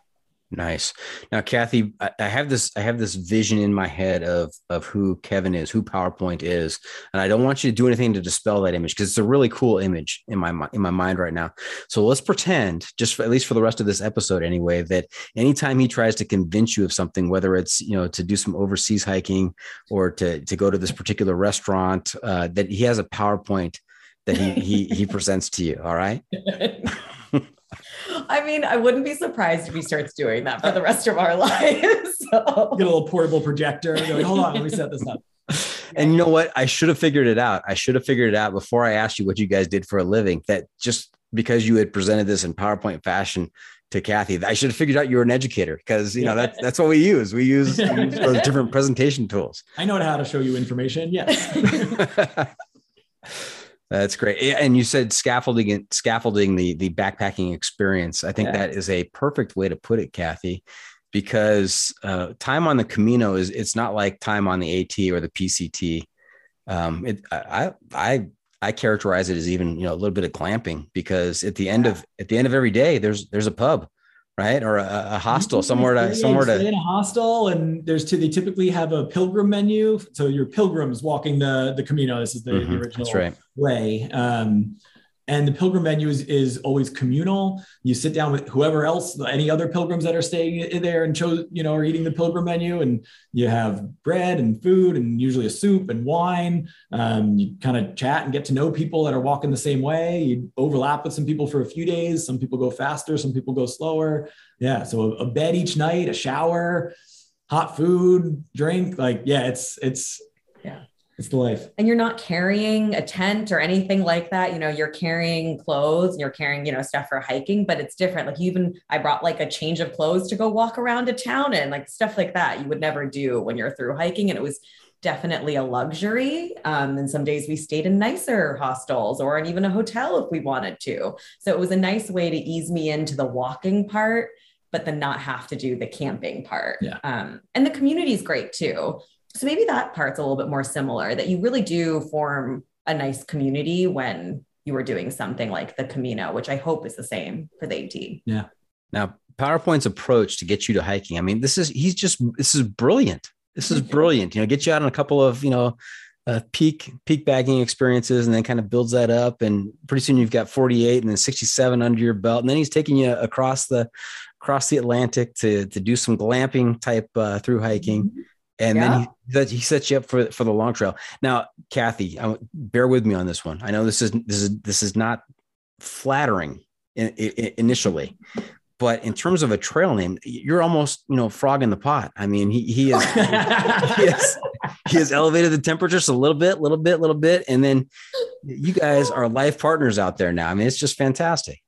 Nice. Now, Kathy, I, I have this I have this vision in my head of of who Kevin is, who PowerPoint is, and I don't want you to do anything to dispel that image because it's a really cool image in my in my mind right now. So let's pretend, just for, at least for the rest of this episode anyway, that anytime he tries to convince you of something, whether it's you know to do some overseas hiking or to to go to this particular restaurant, uh, that he has a PowerPoint that he he he *laughs* presents to you. All right. *laughs* I mean, I wouldn't be surprised if he starts doing that for the rest of our *laughs* lives. So. Get a little portable projector. Like, Hold on, let me set this up. *laughs* And you know what? I should have figured it out. I should have figured it out before I asked you what you guys did for a living. That just because you had presented this in PowerPoint fashion to Kathy, I should have figured out you were an educator because you know that's that's what we use. We use, we use those different presentation tools. I know how to show you information. Yes. *laughs* That's great. And you said scaffolding scaffolding the the backpacking experience. I think yeah. that is a perfect way to put it, Kathy, because uh, time on the Camino is it's not like time on the AT or the PCT. Um, it, I I I characterize it as even you know a little bit of glamping because at the end yeah. of at the end of every day there's there's a pub right? Or a, a hostel somewhere to somewhere to in a hostel. And there's two, they typically have a pilgrim menu. So your pilgrims walking the the Camino. This is the, mm-hmm. the original right. way. Um, and the pilgrim menu is, is always communal. You sit down with whoever else, any other pilgrims that are staying there and chose, you know, are eating the pilgrim menu. And you have bread and food and usually a soup and wine. Um, you kind of chat and get to know people that are walking the same way. You overlap with some people for a few days. Some people go faster, some people go slower. Yeah. So a, a bed each night, a shower, hot food, drink. Like, yeah, it's, it's, It's the life. and you're not carrying a tent or anything like that. You know you're carrying clothes and you're carrying you know stuff for hiking but it's different. Like even i brought like a change of clothes to go walk around a town and like stuff like that you would never do when you're through hiking and it was definitely a luxury. Um, and some days we stayed in nicer hostels or in even a hotel if we wanted to. So it was a nice way to ease me into the walking part but then not have to do the camping part. Yeah. um, and the community is great too so maybe that part's a little bit more similar that you really do form a nice community when you are doing something like the Camino, which I hope is the same for the AT. Yeah. Now, PowerPoint's approach to get you to hiking. I mean, this is he's just this is brilliant. This is *laughs* brilliant. You know, get you out on a couple of you know uh, peak peak bagging experiences, and then kind of builds that up. And pretty soon you've got 48 and then 67 under your belt, and then he's taking you across the across the Atlantic to to do some glamping type uh, through hiking. And Yeah. then he, he sets you up for, for the long trail. Now, Kathy, I, bear with me on this one. I know this is this is this is not flattering in, i- initially, but in terms of a trail name, you're almost you know frog in the pot. I mean, he he is *laughs* he has he has elevated the temperature just a little bit, little bit, little bit, and then you guys are life partners out there now. I mean, it's just fantastic.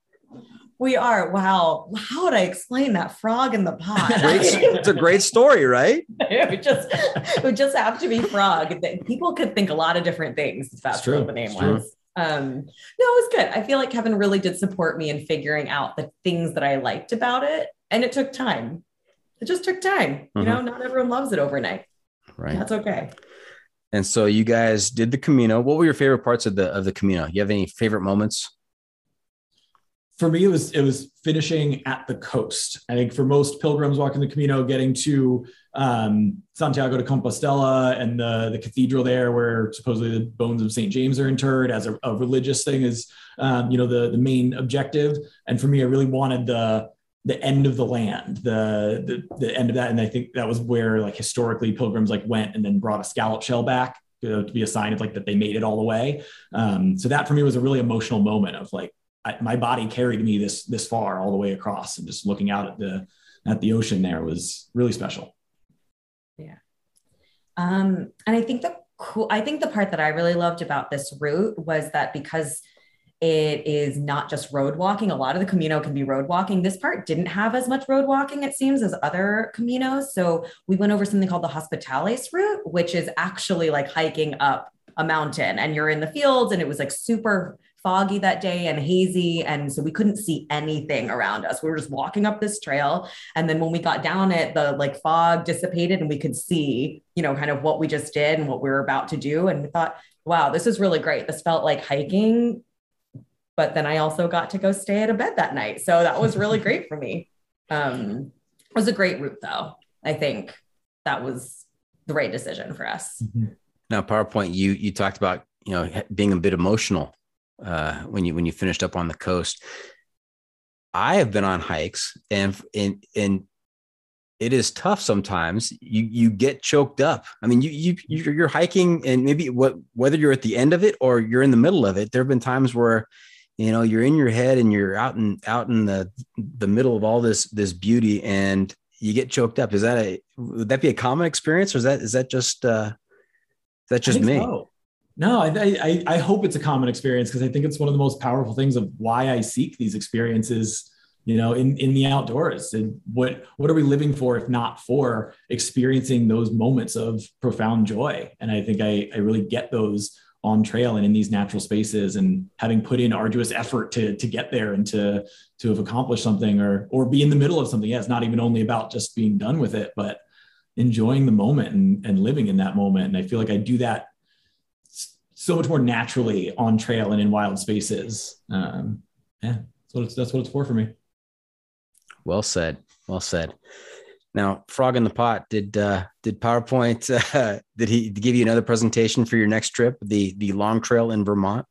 We are. Wow. How would I explain that frog in the pot? It's a great story, right? *laughs* it would just it would just have to be frog. People could think a lot of different things if that's true. what the name It's true. was. Um, no, it was good. I feel like Kevin really did support me in figuring out the things that I liked about it. And it took time. It just took time. You Mhm. know, not everyone loves it overnight. Right. That's okay. And so you guys did the Camino. What were your favorite parts of the of the Camino? You have any favorite moments? For me, it was it was finishing at the coast. I think for most pilgrims walking the Camino, getting to um, Santiago de Compostela and the the cathedral there, where supposedly the bones of Saint James are interred, as a, a religious thing, is um, you know the the main objective. And for me, I really wanted the the end of the land, the, the the end of that, and I think that was where like historically pilgrims like went and then brought a scallop shell back know, to be a sign of like that they made it all the way. Um, so that for me was a really emotional moment of like I, my body carried me this this far all the way across and just looking out at the at the ocean there was really special Yeah, Um, and I think the cool, I think the part that I really loved about this route was that because it is not just road walking, a lot of the Camino can be road walking. This part didn't have as much road walking, it seems, as other Caminos. So we went over something called the Hospitales route, which is actually like hiking up a mountain and you're in the fields and it was like super foggy that day and hazy and so we couldn't see anything around us we were just walking up this trail and then when we got down it, the like fog dissipated and we could see, you know, kind of what we just did and what we were about to do. And we thought, wow, this is really great. This felt like hiking. But then I also got to go stay at a bed that night. So that was really *laughs* great for me. Um, it was a great route though. I think that was the right decision for us. Now, PowerPoint, you you talked about you know being a bit emotional uh, when you when you finished up on the coast. I have been on hikes, and and and it is tough sometimes. You you get choked up. I mean, you you you're, hiking, and maybe what whether you're at the end of it or you're in the middle of it. There have been times where you know you're in your head and you're out in out in the the middle of all this this beauty, and you get choked up. Is that a would that be a common experience, or is that is that just uh, is that just me? so. No, I, I I hope it's a common experience because I think it's one of the most powerful things of why I seek these experiences. You know, in in the outdoors, and what what are we living for if not for experiencing those moments of profound joy? And I think I I really get those on trail and in these natural spaces, and having put in arduous effort to to get there and to to have accomplished something or or be in the middle of something. Yeah, it's not even only about just being done with it, but enjoying the moment and, and living in that moment. And I feel like I do that so much more naturally on trail and in wild spaces. Um, yeah, that's what it's that's what it's for for me. Well said. Well said. Now, frog in the pot. Did uh, did PowerPoint uh, *laughs* did he give you another presentation for your next trip, the the long trail in Vermont?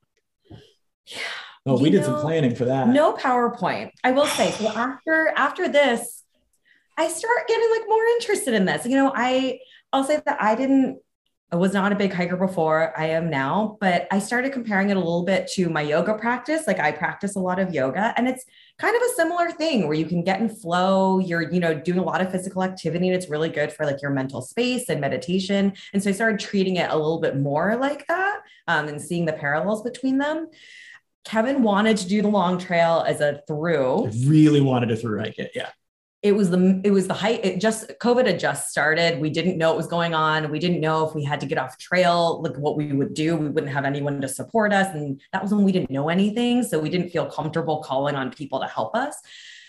Yeah. Oh, we You did some planning for that. No PowerPoint. I will say. So after after this, I start getting like more interested in this. You know, I I'll say that I didn't I was not a big hiker before. I am now, but I started comparing it a little bit to my yoga practice. Like I practice a lot of yoga and it's kind of a similar thing where you can get in flow. You're, you know, doing a lot of physical activity and it's really good for like your mental space and meditation. And so I started treating it a little bit more like that um, and seeing the parallels between them. Kevin wanted to do the long trail as a through. I really wanted to through hike it. Yeah it was the it was the height it just covid had just started. We didn't know what was going on. We didn't know if we had to get off trail like what we would do. We wouldn't have anyone to support us. And that was when we didn't know anything. So we didn't feel comfortable calling on people to help us.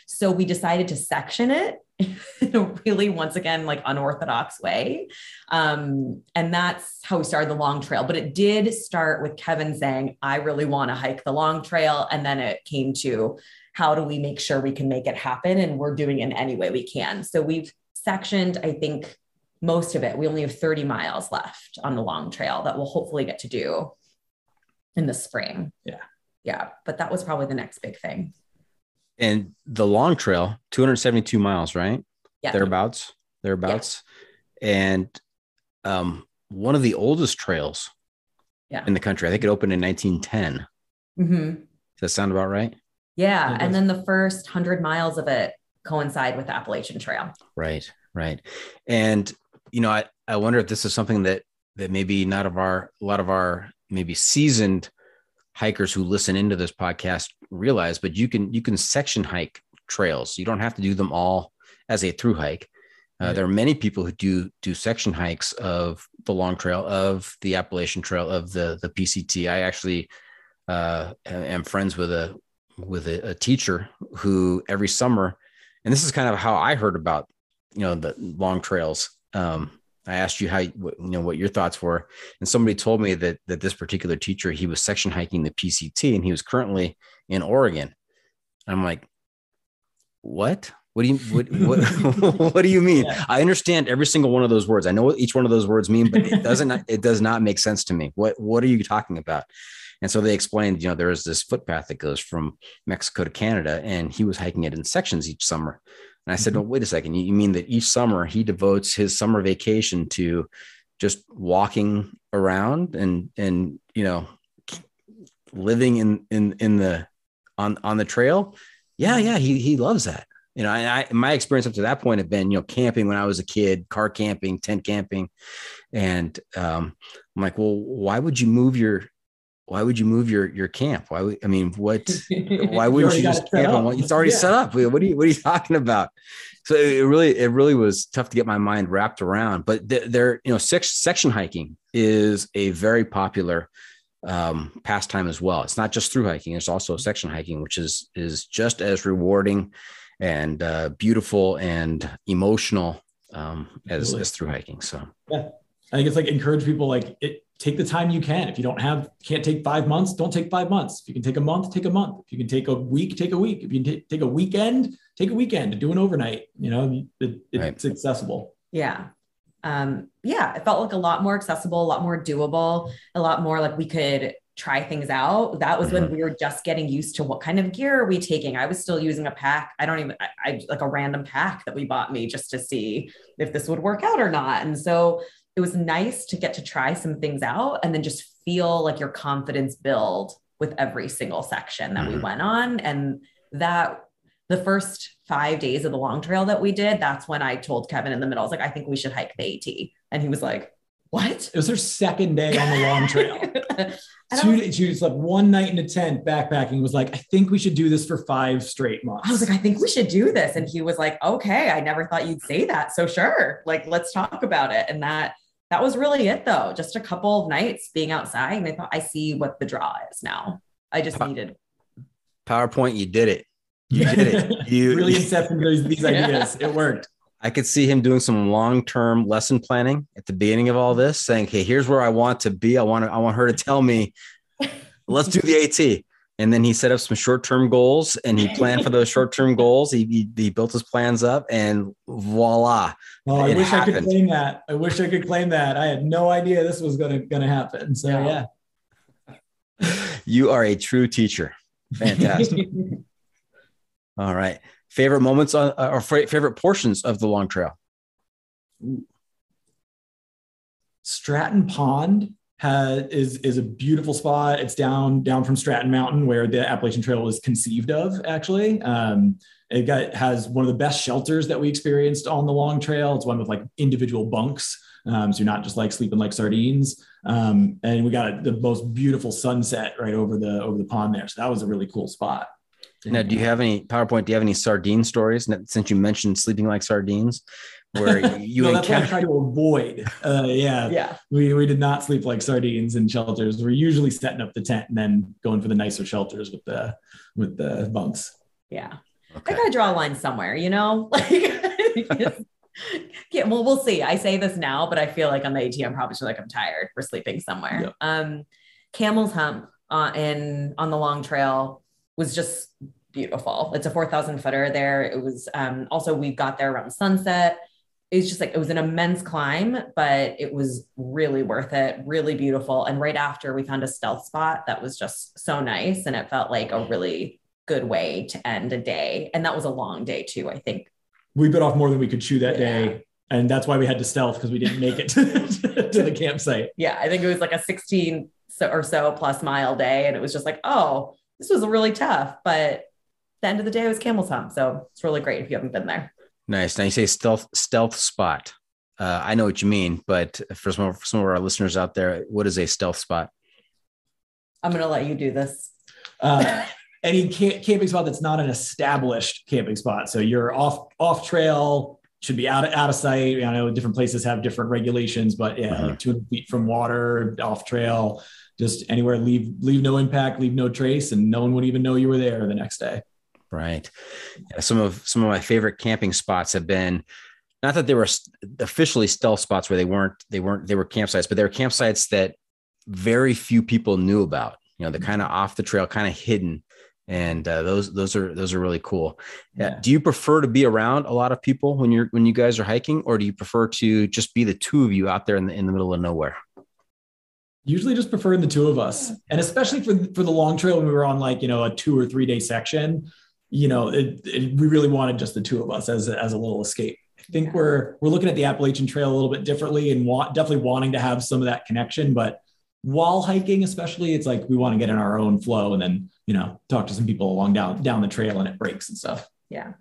So we decided to section it *laughs* in a really once again like unorthodox way. Um, and that's how we started the long trail. But it did start with kevin saying i really want to hike the long trail. And then it came to how do we make sure we can make it happen? And we're doing it in any way we can. So we've sectioned, I think, most of it. We only have 30 miles left on the long trail that we'll hopefully get to do in the spring. Yeah. Yeah. But that was probably the next big thing. And the long trail, 272 miles, right? Yeah. Thereabouts. Thereabouts. Yeah. And um, one of the oldest trails yeah. in the country. I think it opened in 1910. Mm-hmm. Does that sound about right? Yeah. And then the first hundred miles of it coincide with the Appalachian Trail. Right. Right. And, you know, I, I wonder if this is something that, that maybe not of our, a lot of our maybe seasoned hikers who listen into this podcast realize, but you can, you can section hike trails. You don't have to do them all as a through hike. Uh, right. There are many people who do do section hikes of the long trail, of the Appalachian Trail, of the the PCT. I actually uh, am friends with a with a, a teacher who every summer, and this is kind of how I heard about, you know, the long trails. Um, I asked you how you know what your thoughts were, and somebody told me that that this particular teacher he was section hiking the PCT, and he was currently in Oregon. I'm like, what? What do you what what, *laughs* what do you mean? Yeah. I understand every single one of those words. I know what each one of those words mean, but it doesn't it does not make sense to me. What what are you talking about? And so they explained, you know, there is this footpath that goes from Mexico to Canada, and he was hiking it in sections each summer. And I said, mm-hmm. "No, wait a second. You mean that each summer he devotes his summer vacation to just walking around and and you know living in in in the on on the trail? Yeah, yeah, he he loves that. You know, I, my experience up to that point had been, you know, camping when I was a kid, car camping, tent camping, and um, I'm like, well, why would you move your why would you move your your camp? Why would I mean what? Why *laughs* wouldn't you, you just camp on It's already yeah. set up. What are you What are you *laughs* talking about? So it really it really was tough to get my mind wrapped around. But there, you know, section hiking is a very popular um, pastime as well. It's not just through hiking; it's also section hiking, which is is just as rewarding and uh, beautiful and emotional um, as as through hiking. So yeah, I think it's like encourage people like it take the time you can. If you don't have, can't take five months, don't take five months. If you can take a month, take a month. If you can take a week, take a week. If you can t- take a weekend, take a weekend to do an overnight. You know, it, it, right. it's accessible. Yeah. Um, yeah, it felt like a lot more accessible, a lot more doable, a lot more like we could try things out. That was mm-hmm. when we were just getting used to what kind of gear are we taking. I was still using a pack. I don't even, I, I like a random pack that we bought me just to see if this would work out or not. And so it was nice to get to try some things out and then just feel like your confidence build with every single section that mm-hmm. we went on. And that the first five days of the long trail that we did, that's when I told Kevin in the middle, I was like, I think we should hike the AT. And he was like, what? It was her second day on the long trail. *laughs* Two days, she slept one night in a tent backpacking. Was like, I think we should do this for five straight months. I was like, I think we should do this, and he was like, Okay, I never thought you'd say that, so sure, like let's talk about it. And that that was really it though. Just a couple of nights being outside. And I thought, I see what the draw is now. I just needed PowerPoint. You did it. You did it. *laughs* You really incepted these, these ideas. Yeah. It worked. I could see him doing some long-term lesson planning at the beginning of all this, saying, "Hey, here's where I want to be. I want to, I want her to tell me, let's do the AT." And then he set up some short-term goals and he planned for those *laughs* short-term goals. He, he, he, built his plans up and voila. Oh, I wish happened. I could claim that. I wish I could claim that. I had no idea this was gonna gonna happen. So yeah. yeah. You are a true teacher. Fantastic. *laughs* All right. Favorite moments on or favorite portions of the long trail? Stratton Pond has, is is a beautiful spot. It's down down from Stratton Mountain where the Appalachian Trail was conceived of. Actually, um, it got has one of the best shelters that we experienced on the long trail. It's one with like individual bunks, um, so you're not just like sleeping like sardines. Um, and we got the most beautiful sunset right over the over the pond there. So that was a really cool spot. Now, do you have any PowerPoint? Do you have any sardine stories? Since you mentioned sleeping like sardines, where *laughs* you no, that's what I try to avoid. Uh, yeah, Yeah. we we did not sleep like sardines in shelters. We're usually setting up the tent and then going for the nicer shelters with the with the bunks. Yeah. Okay. I gotta draw a line somewhere, you know? *laughs* Like yeah, well, we'll see. I say this now, but I feel like on the AT, I'm probably just like I'm tired. We're sleeping somewhere. Yeah. Um, Camel's Hump uh, in on the long trail was just beautiful. It's a 4,000 footer there. It was um, also we got there around sunset. It was just like it was an immense climb, but it was really worth it, really beautiful. And right after we found a stealth spot that was just so nice, and it felt like a really good way to end a day. And that was a long day too. I think We bit off more than we could chew that Yeah. day, and that's why we had to stealth because we didn't make it *laughs* to, to the campsite. yeah, I think it was like a 16 so, or so plus mile day. And it was just like, oh, this was really tough. But the end of the day was Camel's Hump. So it's really great if you haven't been there. Nice. Now you say stealth stealth spot. Uh, I know what you mean, but for some of, for some of our listeners out there, what is a stealth spot? I'm going to let you do this. Uh, *laughs* any ca- camping spot that's not an established camping spot. So you're off off trail, should be out of, out of sight. I know different places have different regulations, but yeah, Uh-huh. like 200 feet from water, off trail, just anywhere. Leave leave no impact, leave no trace, and no one would even know you were there the next day. Right. Some of some of my favorite camping spots have been not that they were officially stealth spots where they weren't they weren't they were campsites, but they were campsites that very few people knew about. You know, they're kind of off the trail, kind of hidden, and uh, those those are those are really cool. Yeah. Yeah. Do you prefer to be around a lot of people when you're when you guys are hiking, or do you prefer to just be the two of you out there in the in the middle of nowhere? Usually just preferring the two of us. And especially for for the long trail when we were on like, you know, a two or three day section, you know, it, it, we really wanted just the two of us as a, as a little escape. I think we're we're looking at the Appalachian Trail a little bit differently and want definitely wanting to have some of that connection. But while hiking, especially, it's like we want to get in our own flow and then you know talk to some people along down down the trail and it breaks and stuff. Yeah.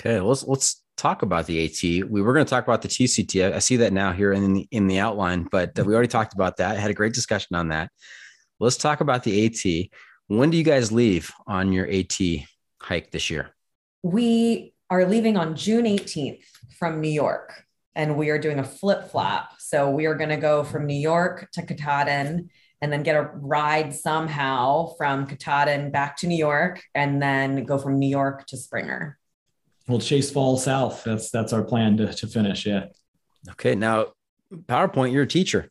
Okay, let's let's talk about the AT. We were going to talk about the TCT. I, I see that now here in the in the outline, but uh, we already talked about that. had a great discussion on that. Let's talk about the AT. When do you guys leave on your AT hike this year? We are leaving on June 18th from New York and we are doing a flip flop. So we are going to go from New York to Katahdin and then get a ride somehow from Katahdin back to New York and then go from New York to Springer. We'll chase fall south. That's that's our plan to, to finish. Yeah. Okay, now PowerPoint, you're a teacher,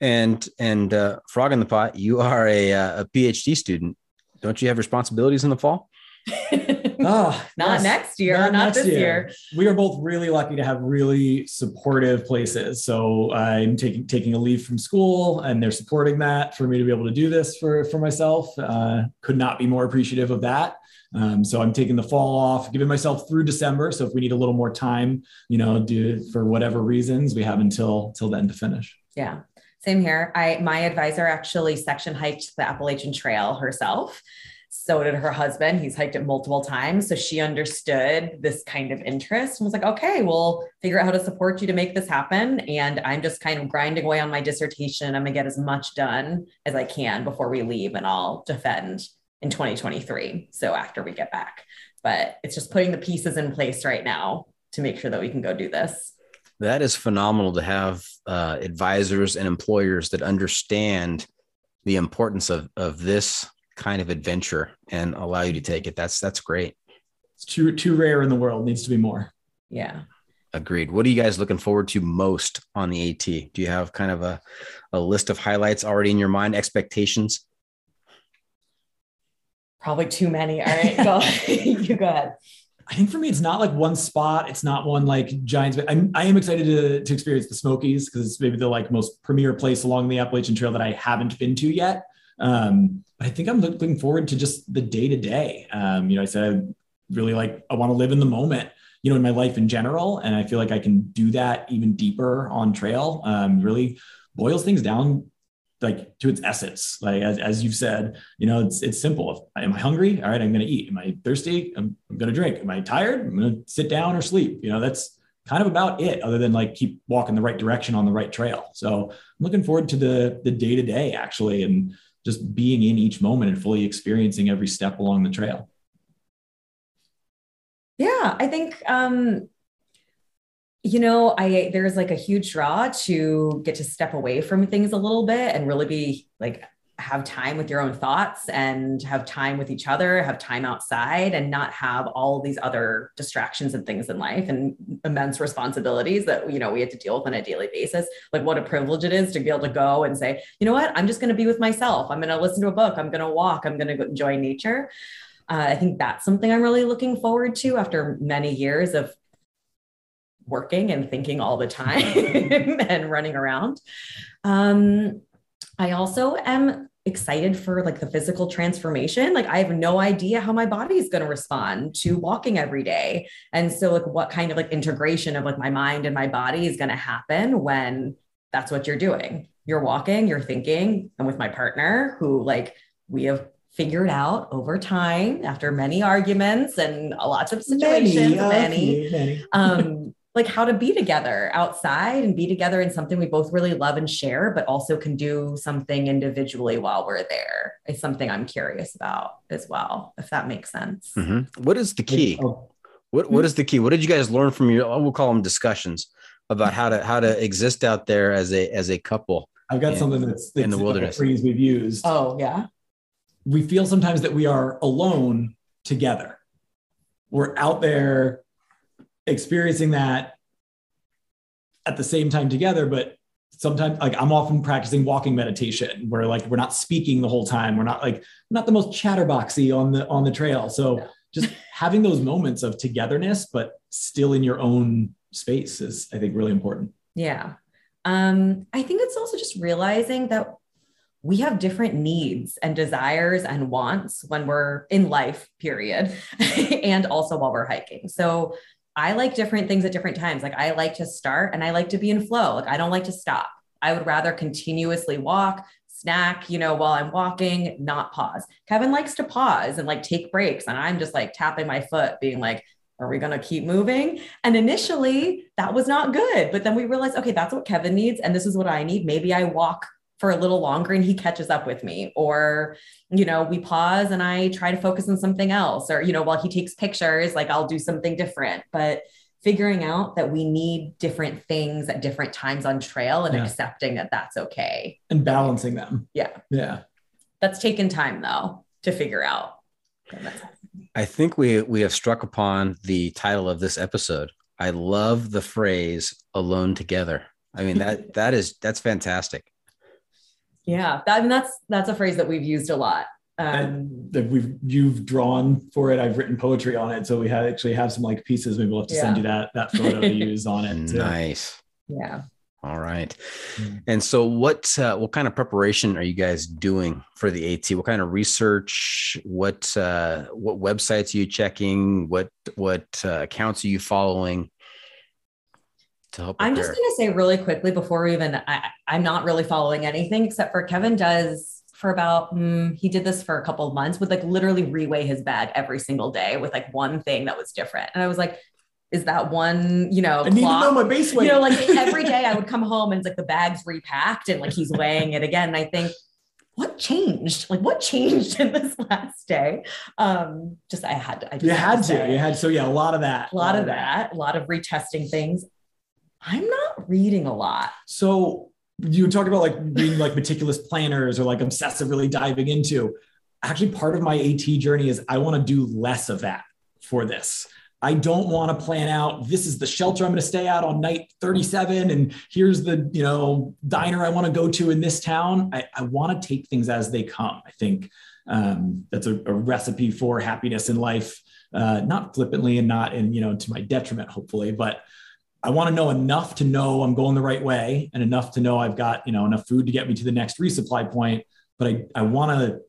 and and uh, Frog in the Pot, you are a uh, a PhD student. Don't you have responsibilities in the fall? *laughs* Ah, not yes. next year, not, next this year. We are both really lucky to have really supportive places. So I'm taking taking a leave from school, and they're supporting that for me to be able to do this for for myself. Uh, could not be more appreciative of that. Um, so I'm taking the fall off, giving myself through December. So if we need a little more time, you know, do for whatever reasons, we have until till then to finish. Yeah. Same here. I my advisor actually section hiked the Appalachian Trail herself. So did her husband. He's hiked it multiple times. So she understood this kind of interest and was like, okay, we'll figure out how to support you to make this happen. And I'm just kind of grinding away on my dissertation. I'm gonna get as much done as I can before we leave, and I'll defend in 2023. So after we get back. But it's just putting the pieces in place right now to make sure that we can go do this. That is phenomenal to have uh, advisors and employers that understand the importance of of this kind of adventure and allow you to take it. That's that's great. It's too too rare in the world. Needs to be more. Yeah. Agreed. What are you guys looking forward to most on the AT? Do you have kind of a, a list of highlights already in your mind, expectations? Probably too many. All *laughs* right, go. *laughs* you go ahead. I think for me, it's not like one spot. It's not one like giants. But I'm, I am excited to, to experience the Smokies because it's maybe the like most premier place along the Appalachian Trail that I haven't been to yet. Um, but I think I'm looking forward to just the day to day. You know, I said I really like I want to live in the moment. you know, in my life in general. And I feel like I can do that even deeper on trail. Um, really boils things down like to its essence. Like as, as you've said, you know, it's it's simple. Am I hungry? All right, I'm gonna eat. Am I thirsty? I'm, I'm gonna drink. Am I tired? I'm gonna sit down or sleep. You know, that's kind of about it, other than like keep walking the right direction on the right trail. So I'm looking forward to the the day to day actually, and just being in each moment and fully experiencing every step along the trail. Yeah, I think um you know, I there's like a huge draw to get to step away from things a little bit and really be like have time with your own thoughts and have time with each other, have time outside and not have all these other distractions and things in life and immense responsibilities that you know we have to deal with on a daily basis. Like what a privilege it is to be able to go and say, you know what, I'm just going to be with myself. I'm going to listen to a book. I'm going to walk. I'm going to enjoy nature. Uh, I think that's something I'm really looking forward to after many years of working and thinking all the time *laughs* and running around. Um, I also am excited for like the physical transformation. Like I have no idea how my body is going to respond to walking every day. And so like what kind of like integration of like my mind and my body is going to happen when that's what you're doing. You're walking, you're thinking, and with my partner who like we have figured out over time after many arguments and lots of situations, many, many, many. um, *laughs* like how to be together outside and be together in something we both really love and share, but also can do something individually while we're there. Is something I'm curious about as well, if that makes sense. Mm-hmm. What is the key? Oh. What What is the key? What did you guys learn from your? We'll call them discussions about how to how to exist out there as a as a couple. I've got in, something that's, that's in the wilderness. Phrase we've used. Oh yeah we feel sometimes that we are alone together. We're out there experiencing that at the same time together, but sometimes like I'm often practicing walking meditation where like we're not speaking the whole time. We're not like not the most chatterboxy on the on the trail. So *laughs* just having those moments of togetherness, but still in your own space is I think really important. Yeah. Um, I think it's also just realizing that we have different needs and desires and wants when we're in life, period, *laughs* and also while we're hiking. So I like different things at different times. Like I like to start and I like to be in flow. Like I don't like to stop. I would rather continuously walk, snack, you know, while I'm walking, not pause. Kevin likes to pause and like take breaks. And I'm just like tapping my foot, being like, are we going to keep moving? And initially that was not good. But then we realized, okay, that's what Kevin needs. And this is what I need. Maybe I walk for a little longer and he catches up with me. Or you know we pause and i try to focus on something else. Or you know while he takes pictures like i'll do something different. But figuring out that we need different things at different times on trail and yeah. accepting that that's okay. And balancing them. Yeah. Yeah. That's taken time though to figure out. I think we we have struck upon the title of this episode. I love the phrase alone together. I mean that *laughs* that is that's fantastic yeah, that, I mean, that's that's a phrase that we've used a lot. Um, that we've you've drawn for it. I've written poetry on it, so we had actually have some like pieces. Maybe we'll have to yeah. send you that that photo to use on it. Too. Nice. Yeah. All right. Mm. And so, what uh, what kind of preparation are you guys doing for the AT? What kind of research? What uh, what websites are you checking? What what uh, accounts are you following? To help i'm just going to say really quickly before we even, I, I'm not really following anything except for kevin does for about mm, he did this for a couple of months would like literally reweigh his bag every single day with like one thing that was different and i was like is that one, you know, I need clock? to know my base weight. You know, like every day I would come home and it's like the bag's repacked and like he's weighing it again. And I think, what changed? Like what changed in this last day? Um, just I had to. I you had to. to you had so yeah, a lot of that. A lot, of that. that. A lot of retesting things. I'm not reading a lot. So you talked about like being like meticulous planners or like obsessive really diving into. Actually, part of my AT journey is I want to do less of that for this. I don't want to plan out this is the shelter I'm going to stay at on night 37 and here's the you know diner I want to go to in this town. I, I want to take things as they come. I think um, that's a, a, recipe for happiness in life, uh, not flippantly and not in you know to my detriment, hopefully, but I want to know enough to know I'm going the right way and enough to know I've got, you know, enough food to get me to the next resupply point. But I, I want to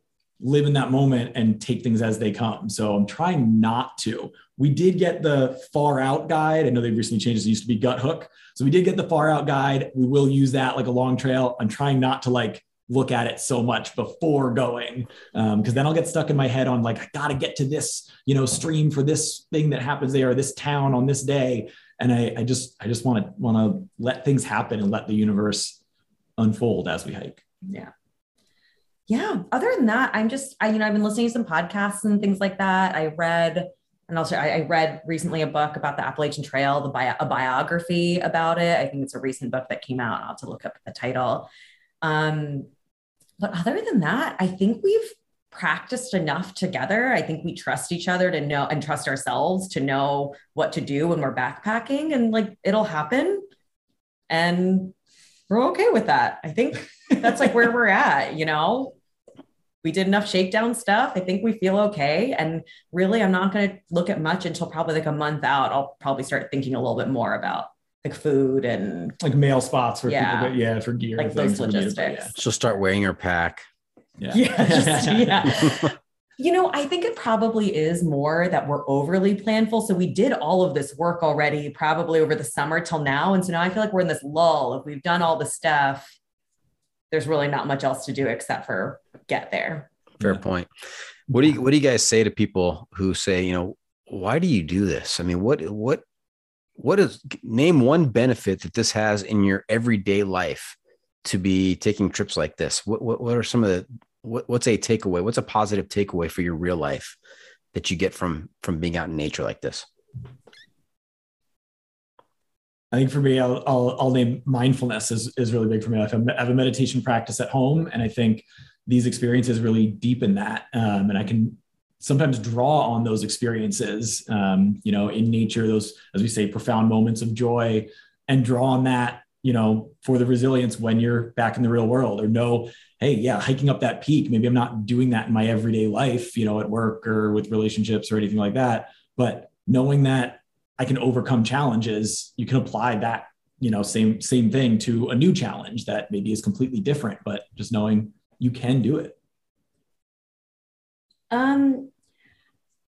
live in that moment and take things as they come. So I'm trying not to. We did get the far out guide. I know they've recently changed. It used to be Guthook. So we did get the far out guide. We will use that like a long trail. I'm trying not to like look at it so much before going because um, then i'll get stuck in my head on like i gotta get to this you know stream for this thing that happens there or this town on this day and i, I just i just want to want to let things happen and let the universe unfold as we hike. Yeah. Yeah. Other than that i'm just i you know i've been listening to some podcasts and things like that. I read and also I, I read recently a book about the appalachian trail the bio, a biography about it. I think it's a recent book that came out. I'll have to look up the title. Um, but other than that, I think we've practiced enough together. I think we trust each other to know and trust ourselves to know what to do when we're backpacking and like it'll happen. And we're okay with that. I think that's like where we're at, you know? We did enough shakedown stuff. I think we feel okay. And really, I'm not going to look at much until probably like a month out. I'll probably start thinking a little bit more about like food and like mail spots for Yeah. people. That, yeah, for gear. like those that needed, but logistics. She'll start wearing her pack. Yeah. Yeah, *laughs* just- *laughs* yeah. You know, I think it probably is more that we're overly planful. So we did all of this work already, probably over the summer till now. And so now I feel like we're in this lull. If we've done all the stuff, there's really not much else to do except for get there. Fair Yeah. point. What do you what do you guys say to people who say, you know, why do you do this? I mean, what what what is name one benefit that this has in your everyday life to be taking trips like this? What what, what are some of the what, what's a takeaway? What's a positive takeaway for your real life that you get from from being out in nature like this? I think for me, I'll, I'll, I'll name mindfulness is, is really big for me. I have, a, meditation practice at home, and I think these experiences really deepen that. Um, and I can sometimes draw on those experiences, um, you know, in nature, those, as we say, profound moments of joy, and draw on that, you know, for the resilience when you're back in the real world or know, hey, yeah, hiking up that peak, maybe I'm not doing that in my everyday life, you know, at work or with relationships or anything like that. But knowing that I can overcome challenges, you can apply that, you know, same same thing to a new challenge that maybe is completely different, but just knowing you can do it. Um,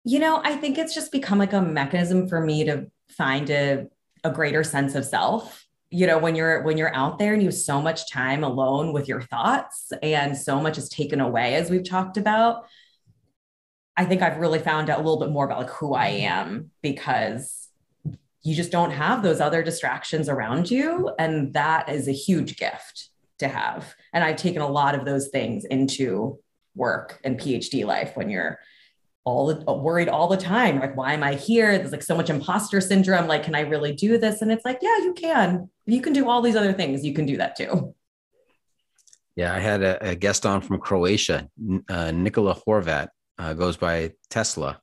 you know, I think it's just become like a mechanism for me to find a, a greater sense of self. You know, when you're when you're out there and you have so much time alone with your thoughts and so much is taken away, as we've talked about. I think I've really found out a little bit more about like who I am because you just don't have those other distractions around you. And that is a huge gift to have. And I've taken a lot of those things into work and PhD life when you're all the, worried all the time. Like, why am I here? There's like so much imposter syndrome. Like, can I really do this? And it's like, yeah, you can. You can do all these other things, you can do that too. Yeah, I had a, a guest on from Croatia, N- uh, Nikola Horvat, uh, goes by Tesla,